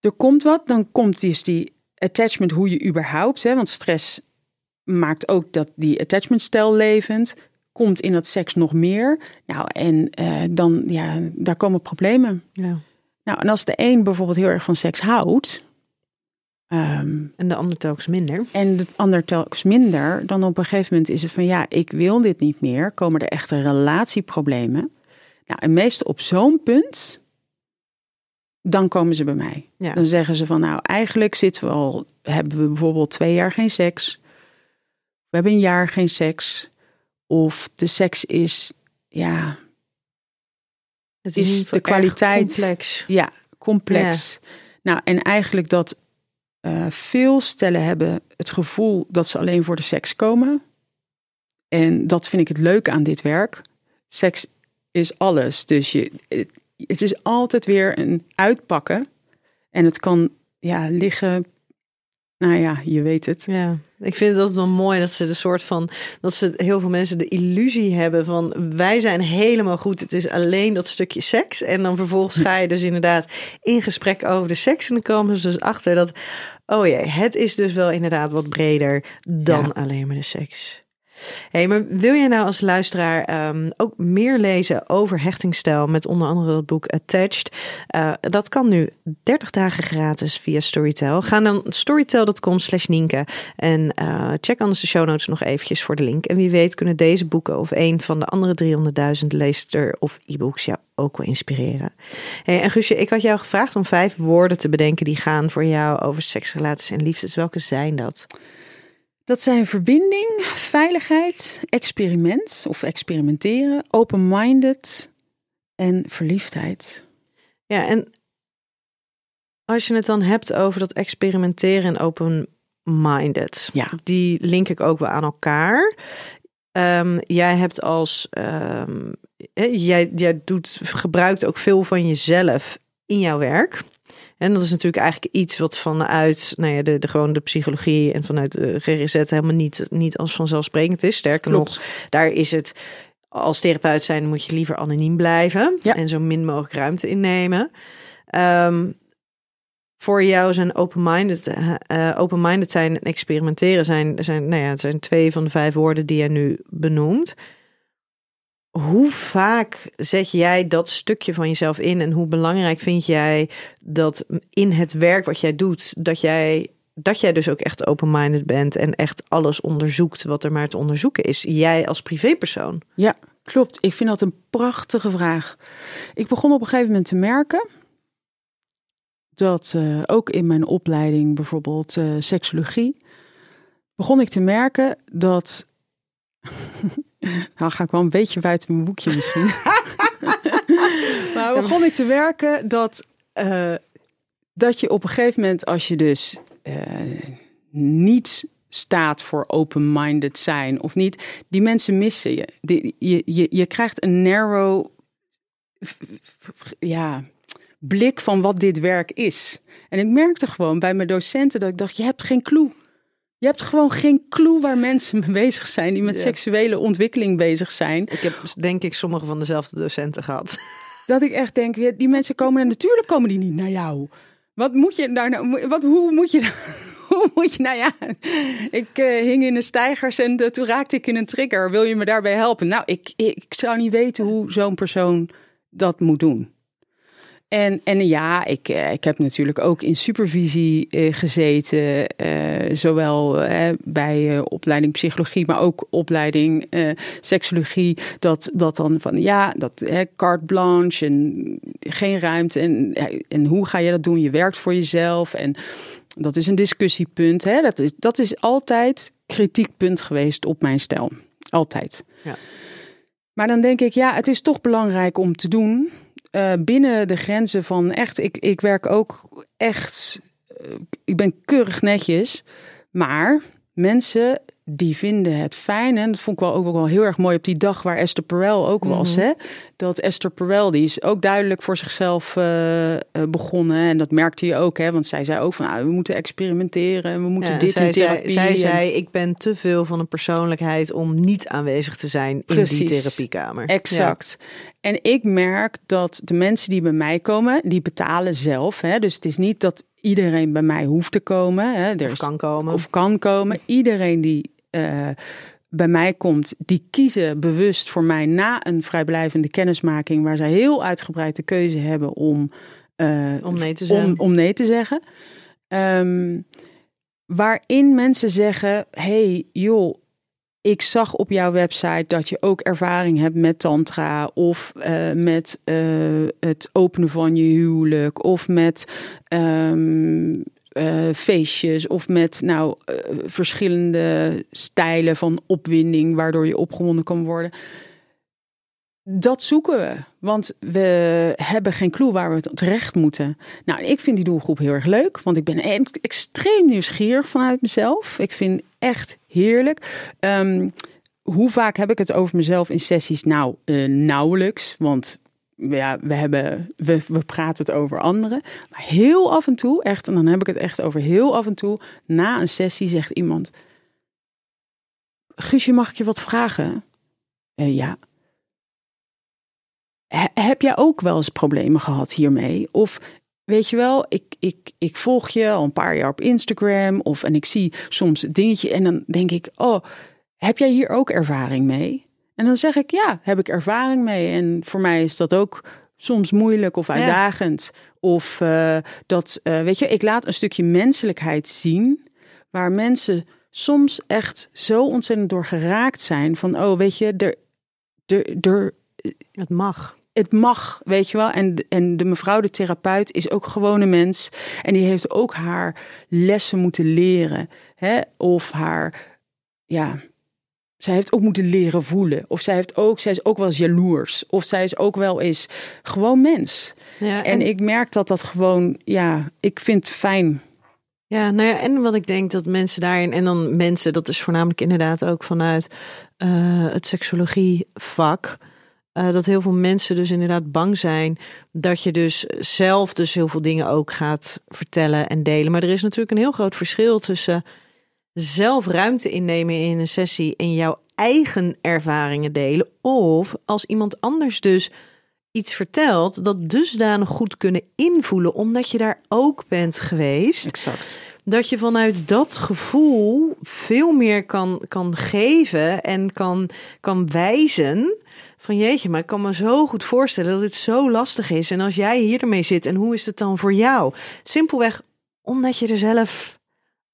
S3: Er komt wat, dan komt dus die attachment, hoe je überhaupt, hè, want stress maakt ook dat die attachmentstijl levend. Komt in dat seks nog meer. Nou, en eh, dan, ja, daar komen problemen.
S2: Ja.
S3: Nou, en als de een bijvoorbeeld heel erg van seks houdt. ehm,
S2: En de ander telkens minder.
S3: en de ander telkens minder, dan op een gegeven moment is het van ja, ik wil dit niet meer. Komen er echte relatieproblemen. Nou, en meestal op zo'n punt, dan komen ze bij mij.
S2: Ja.
S3: Dan zeggen ze van nou, eigenlijk zitten we al, hebben we bijvoorbeeld twee jaar geen seks. We hebben een jaar geen seks. Of de seks is, ja,
S2: Het
S3: Is de kwaliteit-
S2: complex.
S3: Ja, complex. Nou, en eigenlijk dat eh, veel stellen hebben het gevoel dat ze alleen voor de seks komen. En dat vind ik het leuke aan dit werk. Seks is alles. Dus je, het, het is altijd weer een uitpakken. En het kan ja, liggen. Nou ja, je weet het.
S2: Ja, ik vind het altijd wel mooi dat ze de soort van dat ze heel veel mensen de illusie hebben van wij zijn helemaal goed. Het is alleen dat stukje seks. En dan vervolgens ga je dus inderdaad in gesprek over de seks. En dan komen ze dus achter dat, oh jee, het is dus wel inderdaad wat breder dan
S3: Ja.
S2: alleen maar de seks. Hey, maar wil je nou als luisteraar ehm, ook meer lezen over hechtingstijl met onder andere het boek Attached? Eh, dat kan nu 30 dagen gratis via Storytel. Ga dan storytel.com slash en eh, check anders de show notes nog eventjes voor de link. En wie weet kunnen deze boeken of een van de andere 300.000 leester of e-books jou ook wel inspireren. Hey, en Guusje, ik had jou gevraagd om vijf woorden te bedenken die gaan voor jou over seksrelaties en liefdes. Welke zijn dat?
S3: Dat zijn verbinding, veiligheid, experiment of experimenteren, open-minded en verliefdheid.
S2: Ja, en als je het dan hebt over dat experimenteren en open-minded,
S3: Ja.
S2: die link ik ook wel aan elkaar. Ehm, jij hebt als, ehm, hè, jij, jij doet, gebruikt ook veel van jezelf in jouw werk. En dat is natuurlijk eigenlijk iets wat vanuit nou ja, de, de, gewoon de psychologie en vanuit de GRZ helemaal niet, niet als vanzelfsprekend is. Sterker
S3: Klopt.
S2: nog, daar is het als therapeut zijn moet je liever anoniem blijven
S3: Ja.
S2: en zo min mogelijk ruimte innemen. Ehm, voor jou zijn open-minded, eh, eh, open-minded zijn en experimenteren zijn, zijn, nou ja, het zijn twee van de vijf woorden die jij nu benoemt. Hoe vaak zet jij dat stukje van jezelf in en hoe belangrijk vind jij dat in het werk wat jij doet, dat jij, dat jij dus ook echt open-minded bent en echt alles onderzoekt wat er maar te onderzoeken is? Jij als privépersoon.
S3: Ja, klopt. Ik vind dat een prachtige vraag. Ik begon op een gegeven moment te merken dat eh, ook in mijn opleiding, bijvoorbeeld eh, seksologie, begon ik te merken dat. nou, ga ik wel een beetje buiten mijn boekje misschien. maar begon ik te merken dat, eh, dat je op een gegeven moment, als je dus eh, niet staat voor open-minded zijn of niet, die mensen missen je. Die, je, je, je krijgt een narrow ja, blik van wat dit werk is. En ik merkte gewoon bij mijn docenten dat ik dacht, je hebt geen clue. Je hebt gewoon geen clue waar mensen mee bezig zijn die met
S2: Ja.
S3: seksuele ontwikkeling bezig zijn.
S2: Ik heb denk ik sommige van dezelfde docenten gehad.
S3: Dat ik echt denk, die mensen komen, en natuurlijk komen die niet naar jou. Wat moet je daar nou, wat, hoe moet je daar- hoe moet je, nou ja, ik eh, hing in de stijgers en toen raakte ik in een trigger. Wil je me daarbij helpen? Nou, ik, ik zou niet weten hoe zo'n persoon dat moet doen. En, en ja, ik, eh, ik heb natuurlijk ook in supervisie eh, gezeten, eh, zowel bij opleiding psychologie, maar ook opleiding eh, seksologie. Dat, dat dan van ja, dat hè, carte blanche en geen ruimte. En, en hoe ga je dat doen? Je werkt voor jezelf. En dat is een discussiepunt. Hè? Dat, is, dat is altijd kritiekpunt geweest op mijn stijl. Altijd.
S2: Ja.
S3: Maar dan denk ik, ja, het is toch belangrijk om te doen eh, binnen de grenzen van echt. Ik, ik werk ook echt. eh, ik ben keurig netjes. Maar mensen die vinden het fijn. En dat vond ik wel ook wel heel erg mooi op die dag waar Esther Perel ook was. Hè? Dat Esther Perel, die is ook duidelijk voor zichzelf eh, eh, begonnen. En dat merkte je ook, hè? want zij zei ook van ah, we moeten experimenteren. en We moeten
S2: Ja,
S3: dit
S2: zij,
S3: in therapie.
S2: zij
S3: en-
S2: zei, ik ben te veel van een persoonlijkheid om niet aanwezig te zijn in die therapiekamer.
S3: Exact. En ik merk dat de mensen die bij mij komen, die betalen zelf. Hè? Dus het is niet dat iedereen bij mij hoeft te komen. Hè? Er
S2: of kan komen.
S3: of kan komen. Iedereen die eh, bij mij komt, die kiezen bewust voor mij na een vrijblijvende kennismaking, waar zij heel uitgebreid de keuze hebben om, eh,
S2: Om nee te zeggen.
S3: Om, om nee te zeggen. Ehm, waarin mensen zeggen: hey, joh. Ik zag op jouw website dat je ook ervaring hebt met tantra of eh, met het openen van je huwelijk of met ehm, eh, feestjes of met nou eh, verschillende stijlen van opwinding waardoor je opgewonden kan worden. Dat zoeken we, want we hebben geen clue waar we terecht moeten. Nou, ik vind die doelgroep heel erg leuk, want ik ben extreem nieuwsgierig vanuit mezelf. Ik vind echt heerlijk. Ehm, hoe vaak heb ik het over mezelf in sessies? Nou, eh, nauwelijks, want ja, we, hebben, we, we praten het over anderen. Maar heel af en toe, echt, en dan heb ik het echt over heel af en toe, na een sessie zegt iemand: Guusje, mag ik je wat vragen? Eh, ja. He- heb jij ook wel eens problemen gehad hiermee? Of weet je wel, ik, ik, ik volg je al een paar jaar op Instagram. Of en ik zie soms dingetje en dan denk ik: Oh, heb jij hier ook ervaring mee? En dan zeg ik: Ja, heb ik ervaring mee. En voor mij is dat ook soms moeilijk of uitdagend. Of eh, dat, eh, weet je, ik laat een stukje menselijkheid zien. Waar mensen soms echt zo ontzettend door geraakt zijn. Van, oh, weet je, er, er, er,
S2: Het mag.
S3: het mag, weet je wel. En, en de mevrouw, de therapeut, is ook gewoon een mens. En die heeft ook haar lessen moeten leren. Hè? Of haar, ja, zij heeft ook moeten leren voelen. Of zij, heeft ook, zij is ook wel eens jaloers. Of zij is ook wel eens gewoon mens.
S2: Ja,
S3: En ik merk dat dat gewoon, ja, ik vind het fijn.
S2: Ja, nou ja, en wat ik denk dat mensen daarin, en dan mensen, dat is voornamelijk inderdaad ook vanuit eh, het seksologievak. eh, dat heel veel mensen dus inderdaad bang zijn dat je dus zelf dus heel veel dingen ook gaat vertellen en delen. Maar er is natuurlijk een heel groot verschil tussen zelf ruimte innemen in een sessie en jouw eigen ervaringen delen. Of als iemand anders dus iets vertelt, dat dusdanig goed kunnen invoelen, omdat je daar ook bent geweest.
S3: Exact.
S2: Dat je vanuit dat gevoel veel meer kan, kan geven en kan, kan wijzen. Van jeetje, maar ik kan me zo goed voorstellen dat dit zo lastig is. En als jij hier ermee zit, en hoe is het dan voor jou? Simpelweg omdat je er zelf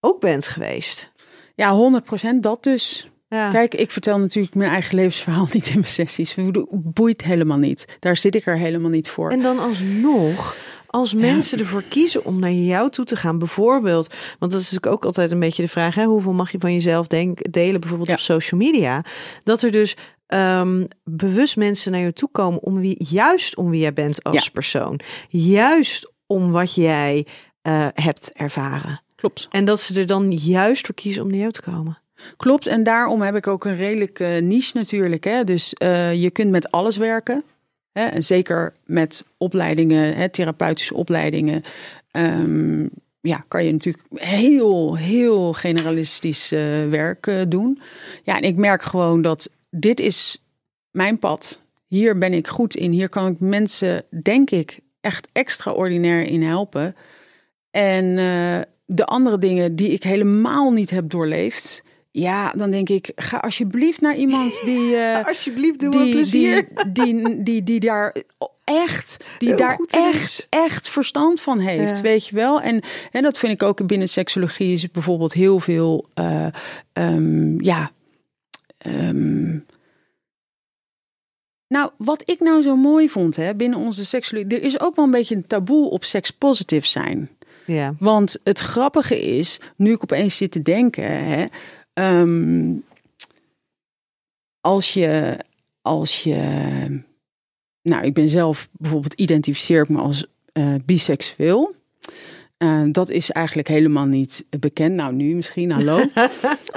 S2: ook bent geweest.
S3: Ja, 100% dat dus.
S2: Ja.
S3: Kijk, ik vertel natuurlijk mijn eigen levensverhaal niet in mijn sessies. Boeit helemaal niet. Daar zit ik er helemaal niet voor.
S2: En dan alsnog, als mensen ervoor kiezen om naar jou toe te gaan, bijvoorbeeld, want dat is natuurlijk ook altijd een beetje de vraag: hè, hoeveel mag je van jezelf denk, delen, bijvoorbeeld
S3: Ja.
S2: op social media? Dat er dus ehm, bewust mensen naar je toe komen om wie, juist om wie jij bent als
S3: Ja.
S2: persoon, juist om wat jij eh, hebt ervaren.
S3: Klopt.
S2: En dat ze er dan juist voor kiezen om naar jou te komen.
S3: Klopt, en daarom heb ik ook een redelijke niche natuurlijk. Hè? Dus eh, je kunt met alles werken. Hè? En zeker met opleidingen, hè, therapeutische opleidingen. ehm, ja, kan je natuurlijk heel, heel generalistisch eh, werk eh, doen. Ja, en ik merk gewoon dat dit is mijn pad. Hier ben ik goed in. Hier kan ik mensen, denk ik, echt extraordinair in helpen. En eh, de andere dingen die ik helemaal niet heb doorleefd. Ja, dan denk ik, ga alsjeblieft naar iemand die. eh,
S2: Alsjeblieft, doe
S3: die, die, die, die, die daar echt, die
S2: Heel
S3: daar echt, echt verstand van heeft,
S2: Ja.
S3: weet je wel. En, en dat vind ik ook binnen seksologie is bijvoorbeeld heel veel, eh, ehm, ja. ehm, nou, wat ik nou zo mooi vond hè, binnen onze seksologie, er is ook wel een beetje een taboe op seks positief zijn.
S2: Ja.
S3: Want het grappige is, nu ik opeens zit te denken, hè, ehm, als je, als je, nou, ik ben zelf bijvoorbeeld identificeer ik me als eh, biseksueel. Eh, dat is eigenlijk helemaal niet bekend. Nou, nu misschien, hallo.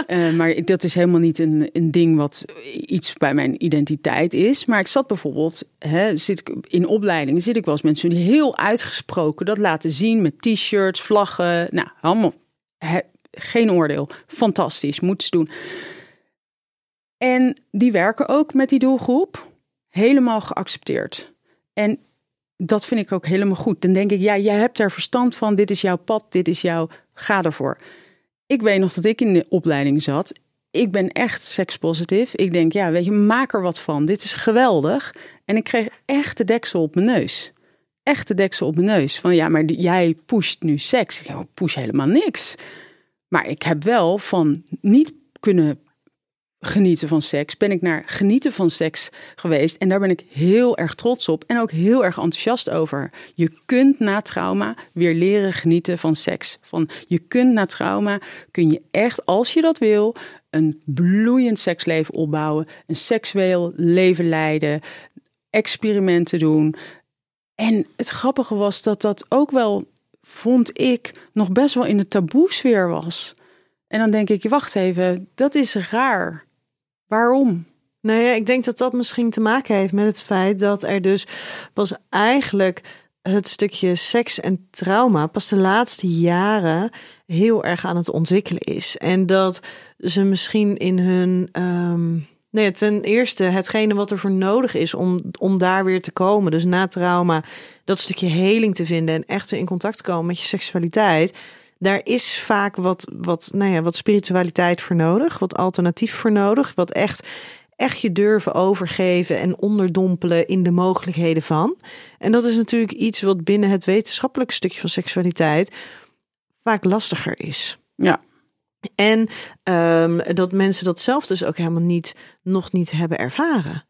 S3: Eh, maar dat is helemaal niet een, een ding wat iets bij mijn identiteit is. Maar ik zat bijvoorbeeld, hè, zit ik in opleidingen, zit ik wel eens mensen die heel uitgesproken dat laten zien met t-shirts, vlaggen. Nou, allemaal hè, geen oordeel. Fantastisch, moeten ze doen. En die werken ook met die doelgroep. Helemaal geaccepteerd. En dat vind ik ook helemaal goed. Dan denk ik, ja, jij hebt er verstand van. Dit is jouw pad, dit is jouw... Ga ervoor. Ik weet nog dat ik in de opleiding zat. Ik ben echt sekspositief. Ik denk, ja, weet je, maak er wat van. Dit is geweldig. En ik kreeg echt de deksel op mijn neus. Echt de deksel op mijn neus. Van ja, maar jij pusht nu seks. Ik denk, push helemaal niks. Maar ik heb wel van niet kunnen genieten van seks, ben ik naar genieten van seks geweest. En daar ben ik heel erg trots op en ook heel erg enthousiast over. Je kunt na trauma weer leren genieten van seks. Van, je kunt na trauma, kun je echt, als je dat wil, een bloeiend seksleven opbouwen. Een seksueel leven leiden, experimenten doen. En het grappige was dat dat ook wel, vond ik, nog best wel in de taboe-sfeer was. En dan denk ik, wacht even, dat is raar. Waarom?
S2: Nou ja, ik denk dat dat misschien te maken heeft met het feit dat er dus pas eigenlijk het stukje seks en trauma pas de laatste jaren heel erg aan het ontwikkelen is. En dat ze misschien in hun. ehm, nee, ten eerste hetgene wat er voor nodig is om, om daar weer te komen. Dus na trauma, dat stukje heling te vinden en echt weer in contact komen met je seksualiteit. Daar is vaak wat, wat, nou ja, wat spiritualiteit voor nodig, wat alternatief voor nodig, wat echt echt je durven overgeven en onderdompelen in de mogelijkheden van. En dat is natuurlijk iets wat binnen het wetenschappelijke stukje van seksualiteit vaak lastiger is.
S3: Ja.
S2: En ehm, dat mensen dat zelf dus ook helemaal niet, nog niet hebben ervaren.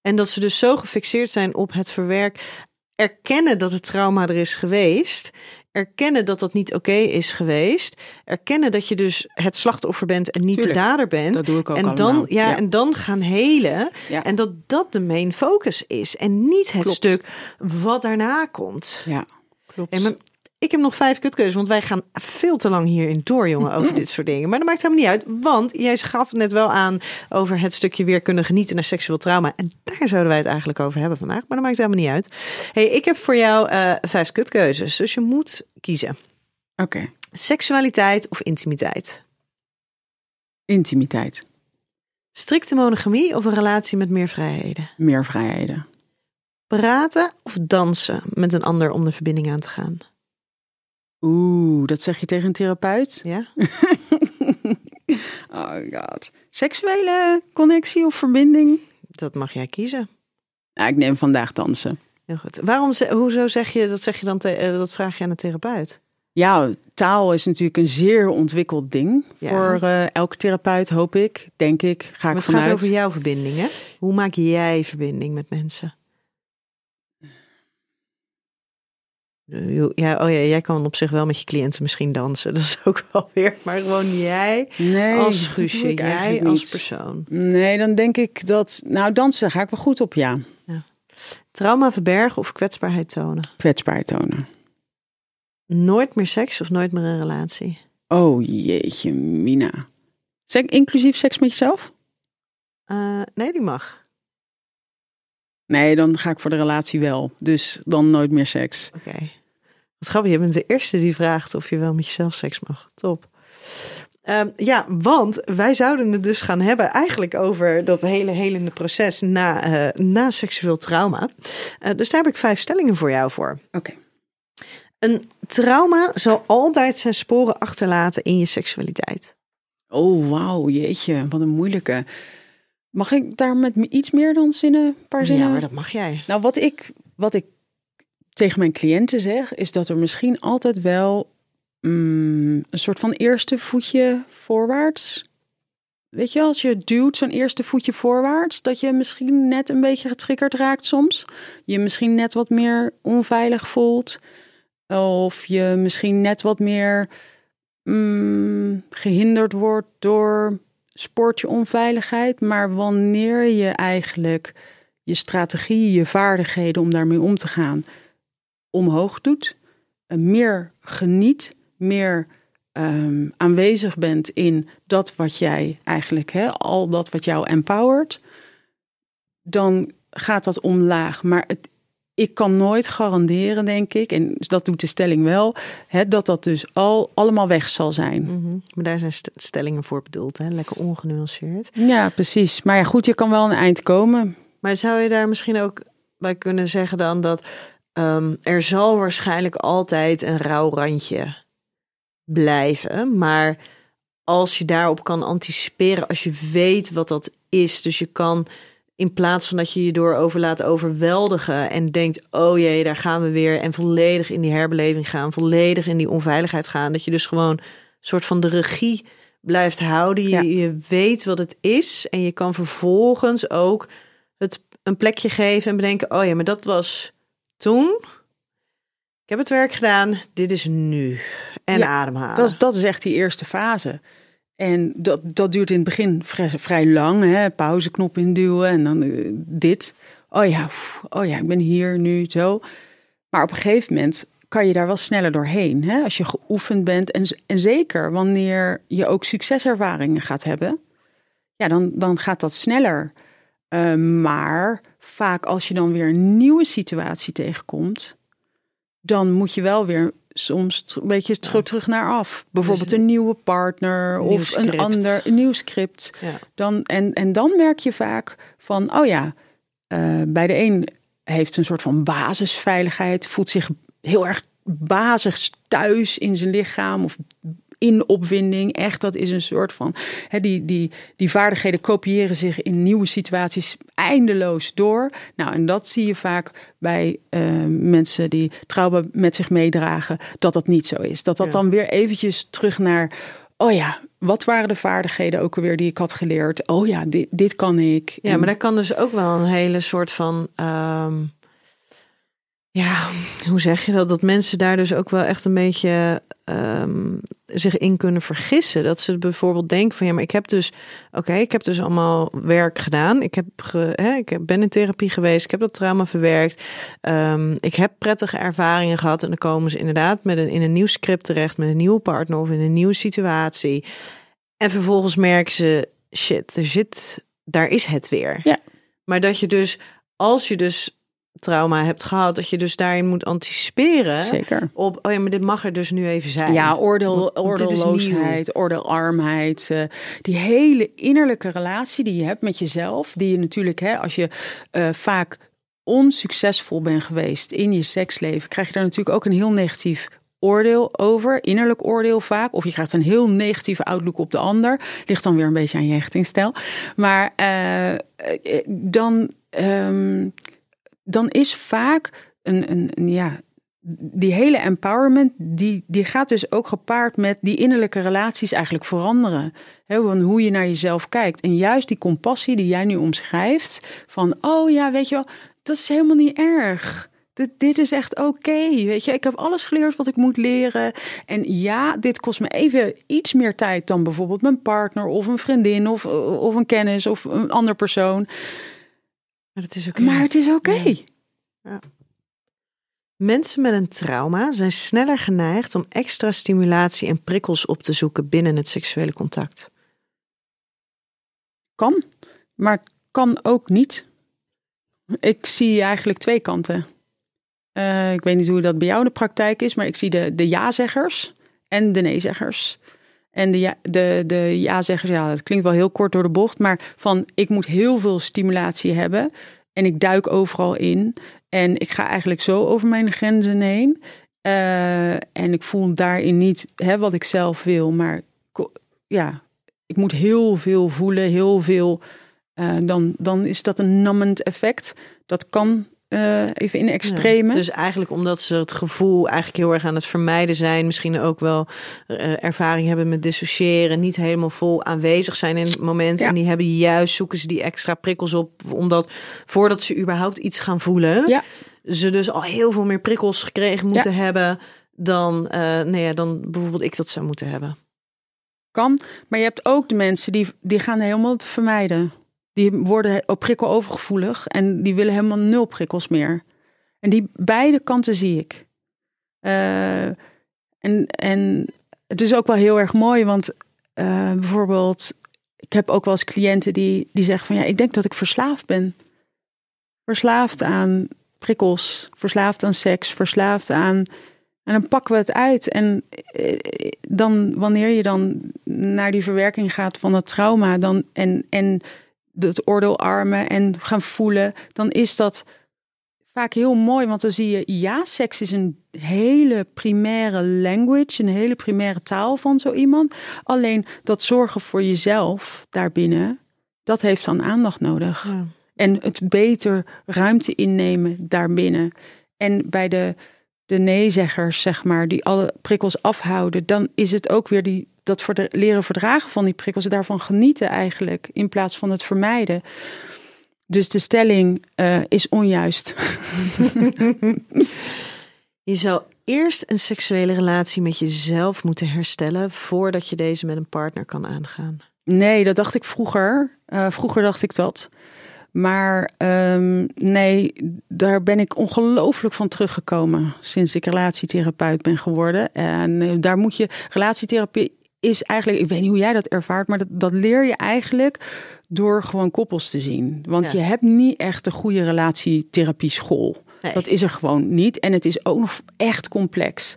S2: En dat ze dus zo gefixeerd zijn op het verwerk, erkennen dat het trauma er is geweest, erkennen dat dat niet oké is geweest, erkennen dat je dus het slachtoffer bent en niet
S3: Tuurlijk.
S2: de dader bent.
S3: Dat doe ik ook
S2: en
S3: allemaal.
S2: dan, ja,
S3: Ja.
S2: en dan gaan helen.
S3: Ja.
S2: En dat dat de main focus is. En niet het
S3: Klopt.
S2: stuk wat daarna komt.
S3: Ja, klopt.
S2: En ik heb nog vijf kutkeuzes, want wij gaan veel te lang hierin door, jongen, over dit soort dingen. Maar dat maakt helemaal niet uit, want jij gaf net wel aan over het stukje weer kunnen genieten naar seksueel trauma. En daar zouden wij het eigenlijk over hebben vandaag, maar dat maakt helemaal niet uit. hey, ik heb voor jou uh, vijf kutkeuzes, dus je moet kiezen.
S3: Oké.
S2: Seksualiteit of intimiteit?
S3: Intimiteit.
S2: Strikte monogamie of een relatie met meer vrijheden?
S3: Meer vrijheden.
S2: Praten of dansen met een ander om de verbinding aan te gaan?
S3: Oeh, dat zeg je tegen een therapeut?
S2: Ja.
S3: oh god. Seksuele connectie of verbinding?
S2: Dat mag jij kiezen.
S3: Nou, ik neem vandaag dansen.
S2: Heel goed. Waarom, hoezo zeg je dat? Zeg je dan te, dat vraag je aan een therapeut?
S3: Ja, taal is natuurlijk een zeer ontwikkeld ding
S2: Ja.
S3: voor eh, elke therapeut, hoop ik, denk ik. Ga ik
S2: Maar het
S3: vanuit.
S2: gaat over jouw verbindingen. Hoe maak jij verbinding met mensen? Ja, oh ja, jij kan op zich wel met je cliënten misschien dansen. Dat is ook wel weer. Maar gewoon jij
S3: Nee,
S2: als Guusje, jij als
S3: niet.
S2: persoon.
S3: Nee, dan denk ik dat... Nou, dansen ga ik wel goed op, ja.
S2: Trauma verbergen of kwetsbaarheid tonen?
S3: Kwetsbaar tonen.
S2: Nooit meer seks of nooit meer een relatie?
S3: Oh jeetje, Mina. Sek, inclusief seks met jezelf?
S2: Eh, nee, die mag.
S3: Nee, dan ga ik voor de relatie wel. Dus dan nooit meer seks.
S2: Oké. Wat grappig, je bent de eerste die vraagt of je wel met jezelf seks mag. Top. Ehm, ja, want wij zouden het dus gaan hebben eigenlijk over dat hele helende proces na, eh, na seksueel trauma. Eh, dus daar heb ik vijf stellingen voor jou voor.
S3: Oké.
S2: Een trauma zal altijd zijn sporen achterlaten in je seksualiteit.
S3: Oh, wauw, jeetje, wat een moeilijke. Mag ik daar met me iets meer dan zinnen, een paar zinnen?
S2: Ja, maar dat mag jij.
S3: Nou, wat ik, wat ik tegen mijn cliënten zeg, is dat er misschien altijd wel mm, een soort van eerste voetje voorwaarts. Weet je, als je duwt zo'n eerste voetje voorwaarts, dat je misschien net een beetje getriggerd raakt soms. Je misschien net wat meer onveilig voelt. Of je misschien net wat meer mm, gehinderd wordt door sportje onveiligheid. Maar wanneer je eigenlijk je strategie, je vaardigheden om daarmee om te gaan, omhoog doet. eh, Meer geniet, meer ehm, aanwezig bent in dat wat jij eigenlijk, hè, al dat wat jou empowert, dan gaat dat omlaag. Maar het, ik kan nooit garanderen, denk ik, en dat doet de stelling wel, hè, dat dat dus al allemaal weg zal zijn.
S2: Mhm. Maar daar zijn st- stellingen voor bedoeld, hè? lekker ongenuanceerd.
S3: Ja, precies. Maar ja, goed, je kan wel een eind komen.
S2: Maar zou je daar misschien ook bij kunnen zeggen dan dat ehm, er zal waarschijnlijk altijd een rauw randje blijven, maar als je daarop kan anticiperen, als je weet wat dat is, dus je kan in plaats van dat je je door over laat overweldigen en denkt, oh jee, daar gaan we weer en volledig in die herbeleving gaan, volledig in die onveiligheid gaan, dat je dus gewoon een soort van de regie blijft houden. Je,
S3: Ja.
S2: je weet wat het is en je kan vervolgens ook het een plekje geven en bedenken: oh ja, maar dat was toen. Ik heb het werk gedaan. Dit is nu. En
S3: Ja,
S2: ademhalen.
S3: Dat, is- dat is echt die eerste fase. En dat, dat duurt in het begin vrij, lang. Hè? Pauzeknop induwen en dan eh, dit. Oh ja, oh ja, ik ben hier nu zo. Maar op een gegeven moment kan je daar wel sneller doorheen. Hè? Als je geoefend bent. En, en zeker wanneer je ook succeservaringen gaat hebben. Ja, dan, dan gaat dat sneller. Eh, maar vaak als je dan weer een nieuwe situatie tegenkomt. Dan moet je wel weer soms een beetje terug, terug naar af. Bijvoorbeeld een nieuwe partner
S2: Dus Nieuw
S3: of een ander een nieuw script.
S2: Ja.
S3: Dan, en, en dan merk je vaak van, oh ja, eh, bij de een heeft een soort van basisveiligheid, voelt zich heel erg basis thuis in zijn lichaam of in opwinding. Echt, dat is een soort van, hè, die, die, die vaardigheden kopiëren zich in nieuwe situaties eindeloos door. Nou, en dat zie je vaak bij eh, mensen die trauma met zich meedragen, dat dat niet zo is. Dat dat
S2: Ja.
S3: dan weer eventjes terug naar, oh ja, wat waren de vaardigheden ook alweer die ik had geleerd? Oh ja, dit, dit kan ik.
S2: Ja, maar daar kan dus ook wel een hele soort van. ehm, ja, hoe zeg je dat? Dat mensen daar dus ook wel echt een beetje ehm, zich in kunnen vergissen. Dat ze bijvoorbeeld denken van ja, maar ik heb dus, oké, ik heb dus allemaal werk gedaan. Ik heb, ge, hè, ik ben in therapie geweest. Ik heb dat trauma verwerkt. Ehm, ik heb prettige ervaringen gehad. En dan komen ze inderdaad met een, in een nieuw script terecht, met een nieuwe partner of in een nieuwe situatie. En vervolgens merken ze, shit, er zit, daar is het weer.
S3: Ja.
S2: Maar dat je dus, als je dus trauma hebt gehad, dat je dus daarin moet anticiperen.
S3: Zeker.
S2: Op, oh ja, maar dit mag er dus nu even zijn.
S3: Ja, oordeel, oordeelloosheid, oordeelarmheid. eh, die hele innerlijke relatie die je hebt met jezelf. Die je natuurlijk, hè, als je eh, vaak onsuccesvol bent geweest in je seksleven, krijg je daar natuurlijk ook een heel negatief oordeel over. Innerlijk oordeel vaak. Of je krijgt een heel negatieve outlook op de ander. Ligt dan weer een beetje aan je hechtingsstijl. Maar eh, dan, ehm, dan is vaak een, een, ja, die hele empowerment, die, die gaat dus ook gepaard met die innerlijke relaties eigenlijk veranderen. He, van hoe je naar jezelf kijkt. En juist die compassie die jij nu omschrijft, van oh ja, weet je wel, dat is helemaal niet erg. Dit, dit is echt oké, weet je. Ik heb alles geleerd wat ik moet leren. En ja, dit kost me even iets meer tijd dan bijvoorbeeld mijn partner of een vriendin of, of een kennis of een ander persoon.
S2: Maar dat is oké.
S3: Maar het is oké.
S2: Mensen met een trauma zijn sneller geneigd om extra stimulatie en prikkels op te zoeken binnen het seksuele contact.
S3: Kan, maar kan ook niet. Ik zie eigenlijk twee kanten. Eh, ik weet niet hoe dat bij jou in de praktijk is, maar ik zie de, de ja-zeggers en de nee-zeggers. En de, ja, de, de ja-zeggers, ja, dat klinkt wel heel kort door de bocht, maar van ik moet heel veel stimulatie hebben en ik duik overal in en ik ga eigenlijk zo over mijn grenzen heen. Eh, en ik voel daarin niet hè, wat ik zelf wil, maar ja, ik moet heel veel voelen, heel veel. eh, dan, dan is dat een numbend effect. Dat kan eh, even in extreme.
S2: Ja, dus eigenlijk omdat ze het gevoel eigenlijk heel erg aan het vermijden zijn, misschien ook wel eh, ervaring hebben met dissociëren, niet helemaal vol aanwezig zijn in het moment.
S3: Ja.
S2: En die hebben juist, zoeken ze die extra prikkels op, omdat voordat ze überhaupt iets gaan voelen,
S3: Ja.
S2: ze dus al heel veel meer prikkels gekregen moeten hebben dan, eh nou ja, dan bijvoorbeeld ik dat zou moeten hebben.
S3: kan. Maar je hebt ook de mensen die, die gaan helemaal te vermijden. Die worden op prikkel overgevoelig en die willen helemaal nul prikkels meer. En die beide kanten zie ik. Eh, en, en het is ook wel heel erg mooi, want eh, bijvoorbeeld, ik heb ook wel eens cliënten die, die zeggen van ja, ik denk dat ik verslaafd ben. Verslaafd aan prikkels, verslaafd aan seks, verslaafd aan. En dan pakken we het uit. En eh, dan, wanneer je dan naar die verwerking gaat van het trauma dan, en, en het oordeelarmen en gaan voelen, dan is dat vaak heel mooi. Want dan zie je, ja, seks is een hele primaire language, een hele primaire taal van zo iemand. Alleen dat zorgen voor jezelf daarbinnen, dat heeft dan aandacht nodig.
S2: Ja.
S3: En het beter ruimte innemen daarbinnen. En bij de, de nee-zeggers, zeg maar, die alle prikkels afhouden, dan is het ook weer die, dat voor de, leren verdragen van die prikkels, daarvan genieten eigenlijk, in plaats van het vermijden. Dus de stelling eh, is onjuist.
S2: Je zou eerst een seksuele relatie met jezelf moeten herstellen voordat je deze met een partner kan aangaan.
S3: Nee, dat dacht ik vroeger. Eh, vroeger dacht ik dat. Maar ehm, nee, daar ben ik ongelooflijk van teruggekomen sinds ik relatietherapeut ben geworden. En eh, daar moet je, relatietherapie is eigenlijk, ik weet niet hoe jij dat ervaart, maar dat, dat leer je eigenlijk door gewoon koppels te zien. Want
S2: Ja.
S3: je hebt niet echt een goede relatietherapie school.
S2: Nee.
S3: Dat is er gewoon niet. En het is ook nog echt complex.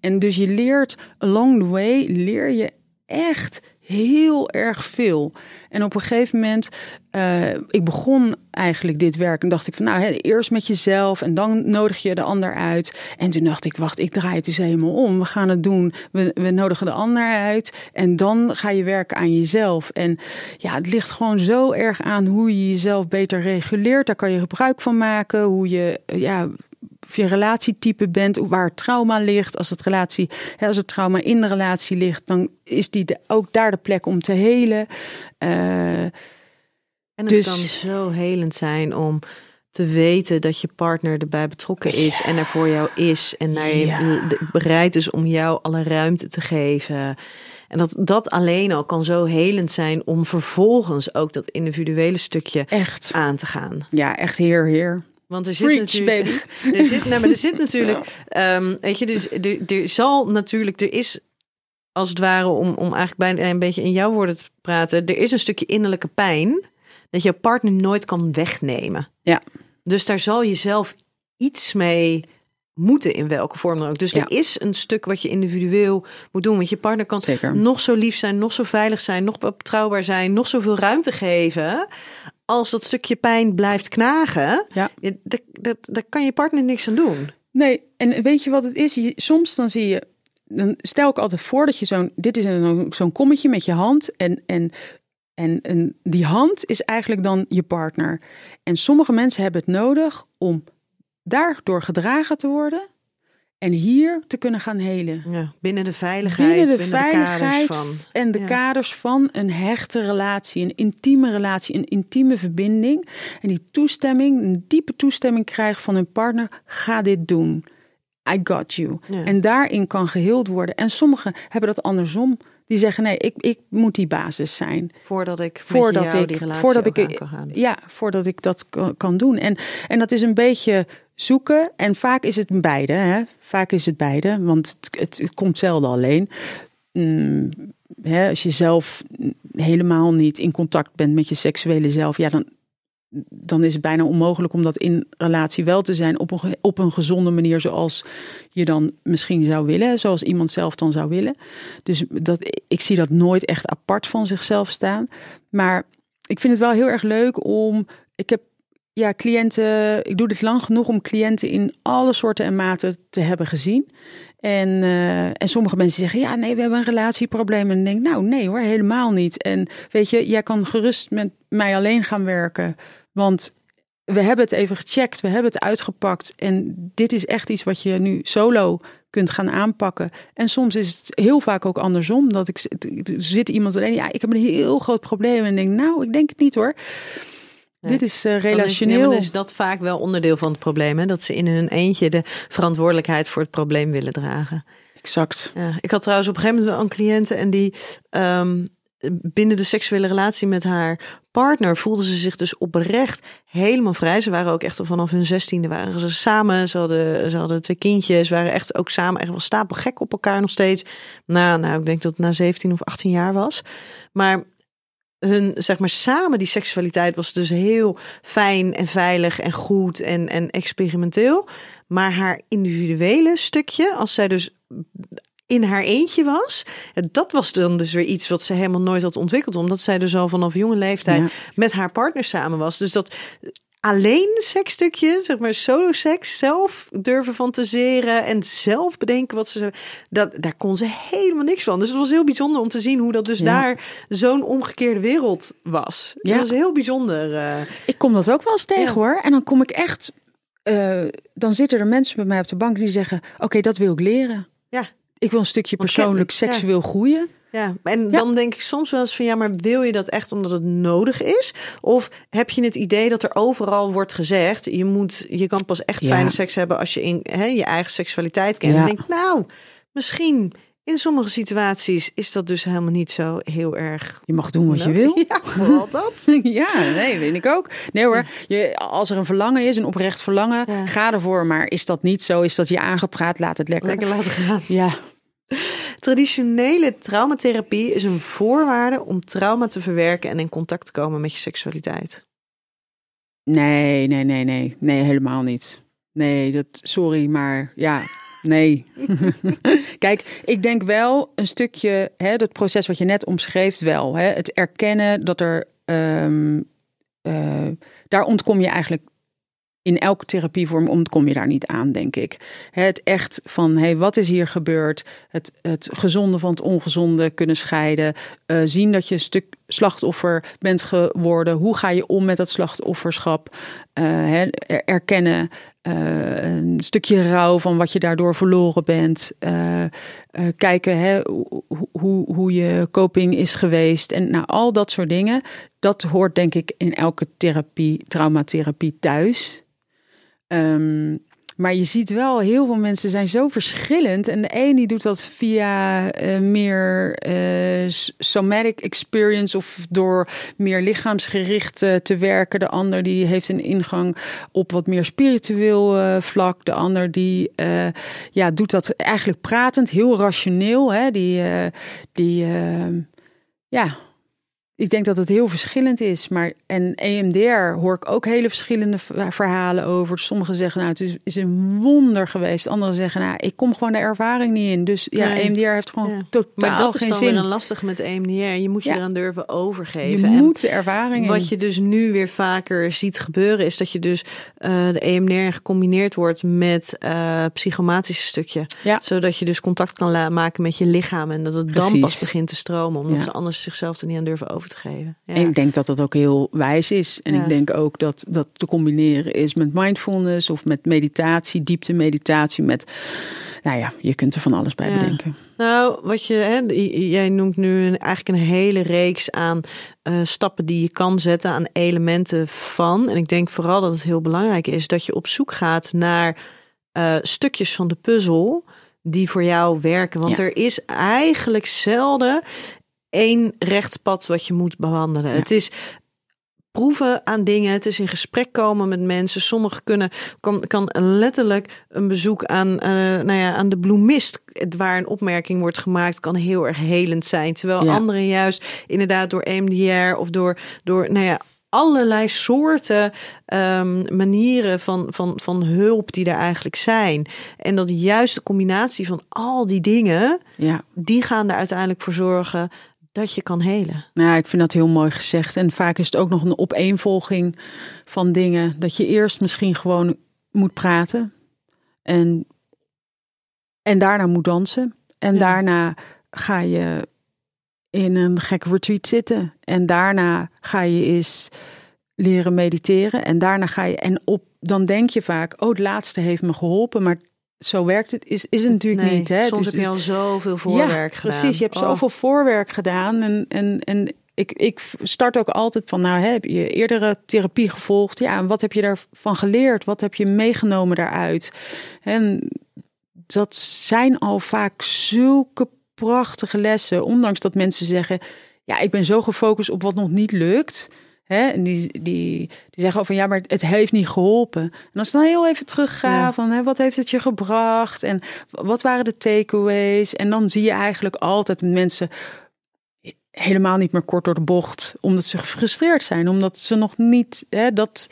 S3: En dus je leert along the way, leer je echt heel erg veel. En op een gegeven moment, eh, ik begon eigenlijk dit werk en dacht ik van nou, hè, eerst met jezelf en dan nodig je de ander uit. En toen dacht ik, wacht, ik draai het eens helemaal om. We gaan het doen. We, we nodigen de ander uit en dan ga je werken aan jezelf. En ja, het ligt gewoon zo erg aan hoe je jezelf beter reguleert. Daar kan je gebruik van maken. Hoe je, ja, of je relatietype bent, waar het trauma ligt. Als het, relatie, hè, als het trauma in de relatie ligt, dan is die de, ook daar de plek om te helen. Eh,
S2: En het
S3: Dus-
S2: kan zo helend zijn om te weten dat je partner erbij betrokken is en er voor jou is en naar je
S3: Ja.
S2: bereid is om jou alle ruimte te geven. En dat dat alleen al kan zo helend zijn om vervolgens ook dat individuele stukje
S3: Echt.
S2: aan te gaan.
S3: Ja, echt heer, heer.
S2: Want er zit
S3: Preach,
S2: natuurlijk, Er zit, nee, maar er zit natuurlijk, ehm, weet je, dus er, er zal natuurlijk, er is als het ware, om, om eigenlijk bijna een beetje in jouw woorden te praten, er is een stukje innerlijke pijn dat je partner nooit kan wegnemen.
S3: Ja.
S2: Dus daar zal je zelf iets mee moeten in welke vorm dan ook. Dus
S3: Ja.
S2: er is een stuk wat je individueel moet doen. Want je partner kan
S3: Zeker.
S2: nog zo lief zijn, nog zo veilig zijn, nog betrouwbaar zijn, nog zoveel ruimte geven. Als dat stukje pijn blijft knagen,
S3: Ja.
S2: ja, daar, daar, daar kan je partner niks aan doen.
S3: Nee, en weet je wat het is? Je, soms dan zie je, dan stel ik altijd voor dat je zo'n, dit is een, zo'n kommetje met je hand en, en, en, en die hand is eigenlijk dan je partner. En sommige mensen hebben het nodig om daardoor gedragen te worden en hier te kunnen gaan helen.
S2: Ja, binnen de veiligheid,
S3: Binnen de
S2: binnen de
S3: veiligheid
S2: van.
S3: En de
S2: Ja.
S3: kaders van een hechte relatie, een intieme relatie, een intieme verbinding. En die toestemming, een diepe toestemming krijgen van hun partner. Ga dit doen. I got you.
S2: Ja.
S3: En daarin kan geheeld worden. En sommigen hebben dat andersom. Die zeggen nee, ik, ik moet die basis zijn.
S2: Voordat ik
S3: Voordat ik,
S2: die relatie
S3: voordat ik,
S2: kan gaan.
S3: ja, voordat ik dat kan, kan doen. En, en dat is een beetje zoeken. En vaak is het beide. Hè? Vaak is het beide, want het, het, het komt zelden alleen. Mm, hè, als je zelf helemaal niet in contact bent met je seksuele zelf, ja, dan, dan is het bijna onmogelijk om dat in relatie wel te zijn op een, op een gezonde manier, zoals je dan misschien zou willen, zoals iemand zelf dan zou willen. Dus dat, ik zie dat nooit echt apart van zichzelf staan. Maar ik vind het wel heel erg leuk om. Ik heb ja, cliënten. Ik doe dit lang genoeg om cliënten in alle soorten en maten te hebben gezien. En, eh, en sommige mensen zeggen: Ja, nee, we hebben een relatieprobleem. En denk Nou, nee hoor, helemaal niet. En weet je, jij kan gerust met mij alleen gaan werken. Want we hebben het even gecheckt, we hebben het uitgepakt. En dit is echt iets wat je nu solo kunt gaan aanpakken. En soms is het heel vaak ook andersom. Dat ik zit iemand alleen, ja, ik heb een heel groot probleem. En denk, nou, ik denk het niet hoor.
S2: Nee.
S3: Dit is
S2: nee,
S3: relationeel.
S2: dan is dat vaak wel onderdeel van het probleem. Hè? Dat ze in hun eentje de verantwoordelijkheid voor het probleem willen dragen.
S3: Exact.
S2: Ja, ik had trouwens op een gegeven moment een cliënte en die ehm, binnen de seksuele relatie met haar partner voelde ze zich dus oprecht helemaal vrij. Ze waren ook echt al vanaf hun zestiende waren ze samen. Ze hadden, ze hadden twee kindjes, waren echt ook samen echt wel stapelgek op elkaar nog steeds. Nou, nou, ik denk dat het na 17 of 18 jaar was. Maar hun, zeg maar, samen die seksualiteit was dus heel fijn en veilig en goed en, en experimenteel. Maar haar individuele stukje, als zij dus in haar eentje was, dat was dan dus weer iets wat ze helemaal nooit had ontwikkeld, omdat zij dus al vanaf jonge leeftijd
S3: Ja.
S2: met haar partner samen was. Dus dat alleen seksstukje, zeg maar solo seks, zelf durven fantaseren en zelf bedenken wat ze, dat daar kon ze helemaal niks van. Dus het was heel bijzonder om te zien hoe dat dus
S3: Ja.
S2: daar zo'n omgekeerde wereld was.
S3: Ja.
S2: Dat was heel bijzonder. eh.
S3: Ik kom dat ook wel eens tegen
S2: Ja.
S3: hoor. En dan kom ik echt. eh, dan zitten er mensen bij mij op de bank die zeggen: Oké, dat wil ik leren.
S2: Ja.
S3: Ik wil een stukje persoonlijk
S2: ja.
S3: seksueel groeien.
S2: Ja, en dan denk ik soms wel eens van ja, maar wil je dat echt omdat het nodig is? Of heb je het idee dat er overal wordt gezegd, je moet, je kan pas echt
S3: Ja.
S2: fijne seks hebben als je in hè, je eigen seksualiteit kent. En denk nou, misschien in sommige situaties is dat dus helemaal niet zo heel erg.
S3: Je mag doen wat je wil.
S2: Ja, vooral dat.
S3: Ja, nee, weet ik ook. Nee hoor, je, als er een verlangen is, een oprecht verlangen,
S2: Ja.
S3: ga ervoor. Maar is dat niet zo? Is dat je aangepraat? Laat het lekker.
S2: Lekker laten gaan.
S3: Ja,
S2: Traditionele traumatherapie is een voorwaarde om trauma te verwerken en in contact te komen met je seksualiteit.
S3: nee, nee, nee, nee. Nee, helemaal niet. Nee, dat, sorry, maar ja, nee. Kijk, ik denk wel een stukje, hè, dat proces wat je net omschreef, wel. Hè, het erkennen dat er, eh, daar ontkom je eigenlijk in elke therapievorm ontkom je daar niet aan, denk ik. Het echt van, hé, hey, wat is hier gebeurd? Het, het gezonde van het ongezonde kunnen scheiden. eh, zien dat je een stuk slachtoffer bent geworden. Hoe ga je om met dat slachtofferschap? Uh, erkennen, uh, een stukje rouw van wat je daardoor verloren bent. Kijken hè, hoe, hoe je coping is geweest. En nou, al dat soort dingen. Dat hoort denk ik in elke therapie, traumatherapie thuis. Um, maar je ziet wel, heel veel mensen zijn zo verschillend. En de een die doet dat via uh, meer uh, somatic experience of door meer lichaamsgericht uh, te werken. De ander die heeft een ingang op wat meer spiritueel vlak. De ander die ja, doet dat eigenlijk pratend, heel rationeel. Hè? Die, die ja, ik denk dat het heel verschillend is. Maar en EMDR hoor ik ook hele verschillende verhalen over. Sommigen zeggen, nou, het is, een wonder geweest. Anderen zeggen, nou, ik kom gewoon de ervaring niet in. Dus ja, EMDR heeft gewoon ja. totaal geen zin. Maar dat is dan
S2: weer een lastig met EMDR. Je moet je eraan durven overgeven.
S3: Je moet de ervaring
S2: Wat je dus nu weer vaker ziet gebeuren, is dat je dus uh, de EMDR gecombineerd wordt met uh, psychomatische stukje. Ja. Zodat je dus contact kan maken met je lichaam. En dat het dan pas begint te stromen. Omdat ze anders zichzelf er niet aan durven over te geven.
S3: Ja. En ik denk dat dat ook heel wijs is. En ik denk ook dat dat te combineren is met mindfulness of met meditatie, diepte meditatie, met, nou ja, je kunt er van alles bij bedenken.
S2: Nou, wat je, hè, jij noemt nu een, eigenlijk een hele reeks aan uh, stappen die je kan zetten, aan elementen van. En ik denk vooral dat het heel belangrijk is dat je op zoek gaat naar uh, stukjes van de puzzel die voor jou werken. Want er is eigenlijk zelden één rechtspad wat je moet bewandelen. Het is proeven aan dingen. Het is in gesprek komen met mensen. Sommigen kunnen kan, kan letterlijk een bezoek aan, uh, nou ja, aan de bloemist, waar een opmerking wordt gemaakt, kan heel erg helend zijn. Terwijl anderen juist inderdaad door EMDR of door, door nou ja, allerlei soorten um, manieren van, van, van hulp die er eigenlijk zijn. En dat juist de combinatie van al die dingen, ja. die gaan er uiteindelijk voor zorgen dat je kan helen.
S3: Nou, ik vind dat heel mooi gezegd. En vaak is het ook nog een opeenvolging van dingen. Dat je eerst misschien gewoon moet praten. En, en daarna moet dansen. En daarna ga je in een gekke retreat zitten. En daarna ga je eens leren mediteren. En daarna ga je. En op, dan denk je vaak, oh, het laatste heeft me geholpen. Maar zo werkt het, is, is het natuurlijk niet. Hè?
S2: Soms dus, heb je al zoveel voorwerk
S3: ja,
S2: gedaan.
S3: Precies, je hebt oh. zoveel voorwerk gedaan. En, en, en ik, ik start ook altijd van, nou heb je eerdere therapie gevolgd? Ja, en wat heb je daarvan geleerd? Wat heb je meegenomen daaruit? En dat zijn al vaak zulke prachtige lessen. Ondanks dat mensen zeggen, ja, ik ben zo gefocust op wat nog niet lukt. Hè, en die, die, die zeggen van ja, maar het heeft niet geholpen. En als dan heel even terugga van hè, wat heeft het je gebracht en wat waren de takeaways? En dan zie je eigenlijk altijd mensen helemaal niet meer kort door de bocht, omdat ze gefrustreerd zijn, omdat ze nog niet hè, dat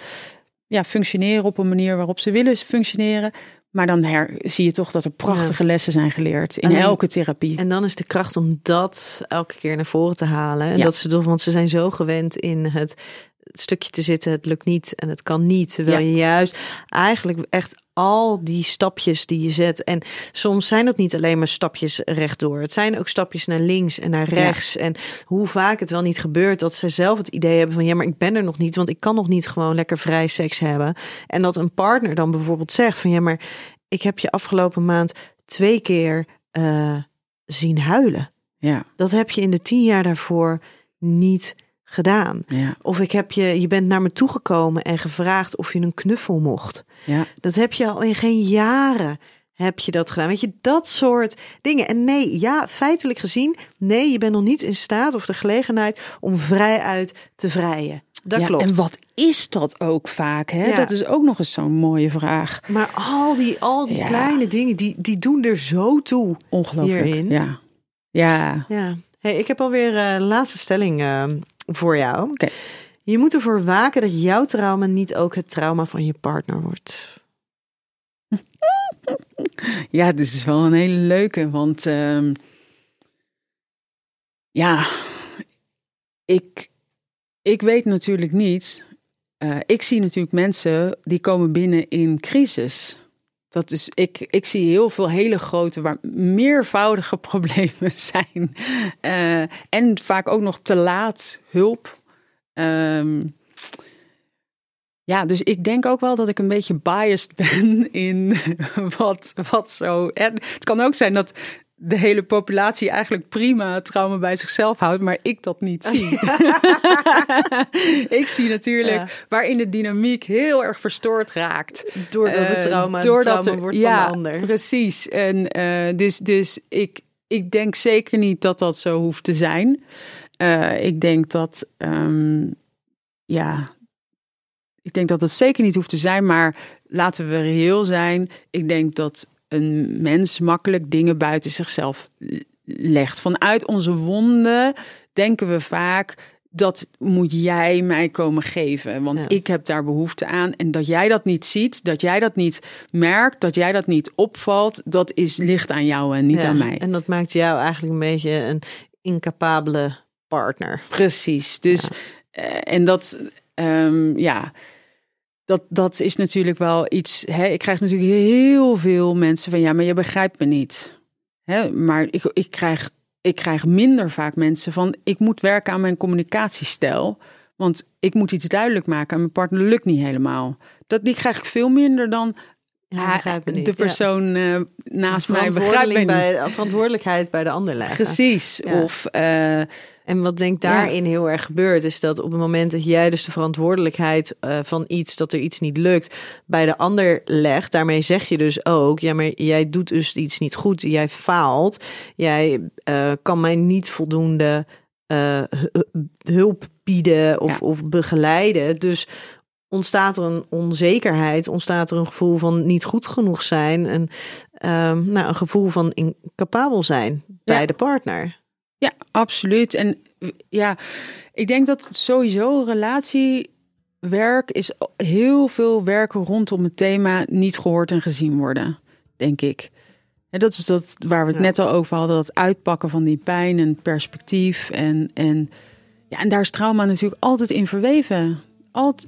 S3: ja, functioneren op een manier waarop ze willen functioneren. Maar dan her, zie je toch dat er prachtige lessen zijn geleerd in elke therapie.
S2: En dan is de kracht om dat elke keer naar voren te halen. En dat ze toch, want ze zijn zo gewend in het stukje te zitten, het lukt niet en het kan niet. Terwijl je juist eigenlijk echt al die stapjes die je zet. En soms zijn dat niet alleen maar stapjes rechtdoor. Het zijn ook stapjes naar links en naar rechts. En hoe vaak het wel niet gebeurt dat ze zelf het idee hebben van ja, maar ik ben er nog niet, want ik kan nog niet gewoon lekker vrij seks hebben. En dat een partner dan bijvoorbeeld zegt van ja, maar ik heb je afgelopen maand twee keer uh, zien huilen. Ja. Dat heb je in de tien jaar daarvoor niet gedaan. Ja. Of ik heb je, je bent naar me toegekomen en gevraagd of je een knuffel mocht. Ja. Dat heb je al in geen jaren heb je dat gedaan. Weet je, dat soort dingen. En nee, ja, feitelijk gezien, nee, je bent nog niet in staat of de gelegenheid om vrij uit te vrijen. Dat ja, klopt.
S3: En wat is dat ook vaak? Hè? Dat is ook nog eens zo'n mooie vraag.
S2: Maar al die, al die kleine dingen, die, die doen er zo toe.
S3: Ongelooflijk. Hierin. Ja. Ja.
S2: ja. Hey, ik heb alweer uh, een laatste stelling uh, voor jou. Okay. Je moet ervoor waken dat jouw trauma niet ook het trauma van je partner wordt.
S3: ja, dit is wel een hele leuke, want uh, ja, ik, ik weet natuurlijk niet. Uh, ik zie natuurlijk mensen die komen binnen in crisis. Dat is, ik, ik zie heel veel hele grote, waar meervoudige problemen zijn. Uh, en vaak ook nog te laat hulp. Um, ja, dus ik denk ook wel dat ik een beetje biased ben in wat, wat zo. En het kan ook zijn dat de hele populatie eigenlijk prima trauma bij zichzelf houdt, maar ik dat niet zie. ik zie natuurlijk waarin de dynamiek heel erg verstoord raakt.
S2: Doordat het trauma, uh, doordat trauma wordt ja, van de ander.
S3: Precies. En uh, dus, dus ik, ik denk zeker niet dat dat zo hoeft te zijn. Uh, ik denk dat, um, ja, ik denk dat dat zeker niet hoeft te zijn, maar laten we reëel zijn. Ik denk dat een mens makkelijk dingen buiten zichzelf legt. Vanuit onze wonden denken we vaak dat moet jij mij komen geven, want ik heb daar behoefte aan. En dat jij dat niet ziet, dat jij dat niet merkt, dat jij dat niet opvalt, dat is licht aan jou en niet aan mij.
S2: En dat maakt jou eigenlijk een beetje een incapabele partner.
S3: Precies. Dus uh, en dat, um, ja dat, dat is natuurlijk wel iets. Hè, ik krijg natuurlijk heel veel mensen van ja, maar je begrijpt me niet. Hè, maar ik, ik, krijg, ik krijg minder vaak mensen van ik moet werken aan mijn communicatiestijl. Want ik moet iets duidelijk maken en mijn partner lukt niet helemaal. Dat, die krijg ik veel minder dan ja, de persoon uh, naast mij begrijpt
S2: bij, Verantwoordelijkheid bij de ander leggen.
S3: Precies. Of uh,
S2: en wat denk daarin heel erg gebeurt, is dat op het moment dat jij dus de verantwoordelijkheid uh, van iets, dat er iets niet lukt, bij de ander legt, daarmee zeg je dus ook, ja, maar jij doet dus iets niet goed, jij faalt, jij uh, kan mij niet voldoende uh, hulp bieden of, ja. of begeleiden. Dus ontstaat er een onzekerheid, ontstaat er een gevoel van niet goed genoeg zijn en um, nou, een gevoel van incapabel zijn bij ja. de partner.
S3: Ja, absoluut. En ja, ik denk dat sowieso relatiewerk is heel veel werken rondom het thema niet gehoord en gezien worden, denk ik. En dat is dat waar we het net al over hadden, dat uitpakken van die pijn en perspectief. En, en, ja, en daar is trauma natuurlijk altijd in verweven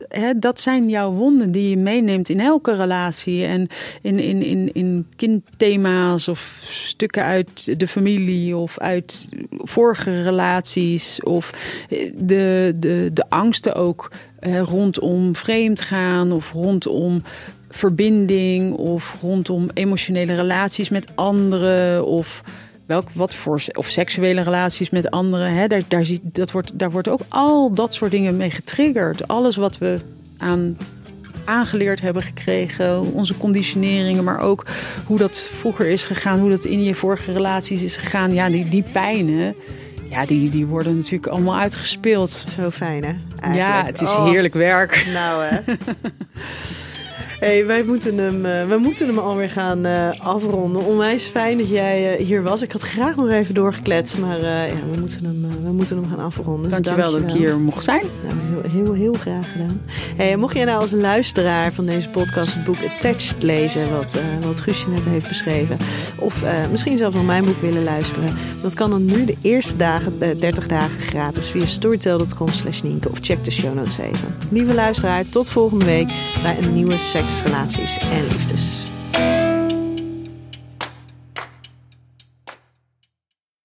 S3: hè, dat zijn jouw wonden die je meeneemt in elke relatie. En in, in, in, in kindthema's of stukken uit de familie of uit vorige relaties. Of eh, de, de, de angsten ook hè, rondom vreemd gaan of rondom verbinding of rondom emotionele relaties met anderen of welk, wat voor of seksuele relaties met anderen. Hè, daar, daar, dat wordt, daar wordt ook al dat soort dingen mee getriggerd. Alles wat we aan aangeleerd hebben gekregen, onze conditioneringen, maar ook hoe dat vroeger is gegaan, hoe dat in je vorige relaties is gegaan. Ja, die, die pijnen, ja, die, die worden natuurlijk allemaal uitgespeeld.
S2: Zo fijn, hè? Eigenlijk.
S3: Ja, het is oh. heerlijk werk.
S2: Nou, hè. Hey, wij moeten hem, uh, we moeten hem alweer gaan uh, afronden. Onwijs fijn dat jij uh, hier was. Ik had graag nog even doorgekletst, maar ja, we, moeten hem, we moeten hem gaan afronden. Dus
S3: dankjewel, dankjewel dat ik hier mocht zijn.
S2: Nou, heel, heel, heel, graag gedaan. Hey, mocht jij nou als luisteraar van deze podcast het boek Attached lezen, wat, wat Guusje net heeft beschreven, of misschien zelf naar mijn boek willen luisteren, dat kan dan nu de eerste dagen, 30 dagen gratis via storytel.com slash Nienke of check de show notes even. Lieve luisteraar, tot volgende week bij een nieuwe seks relaties en liefdes.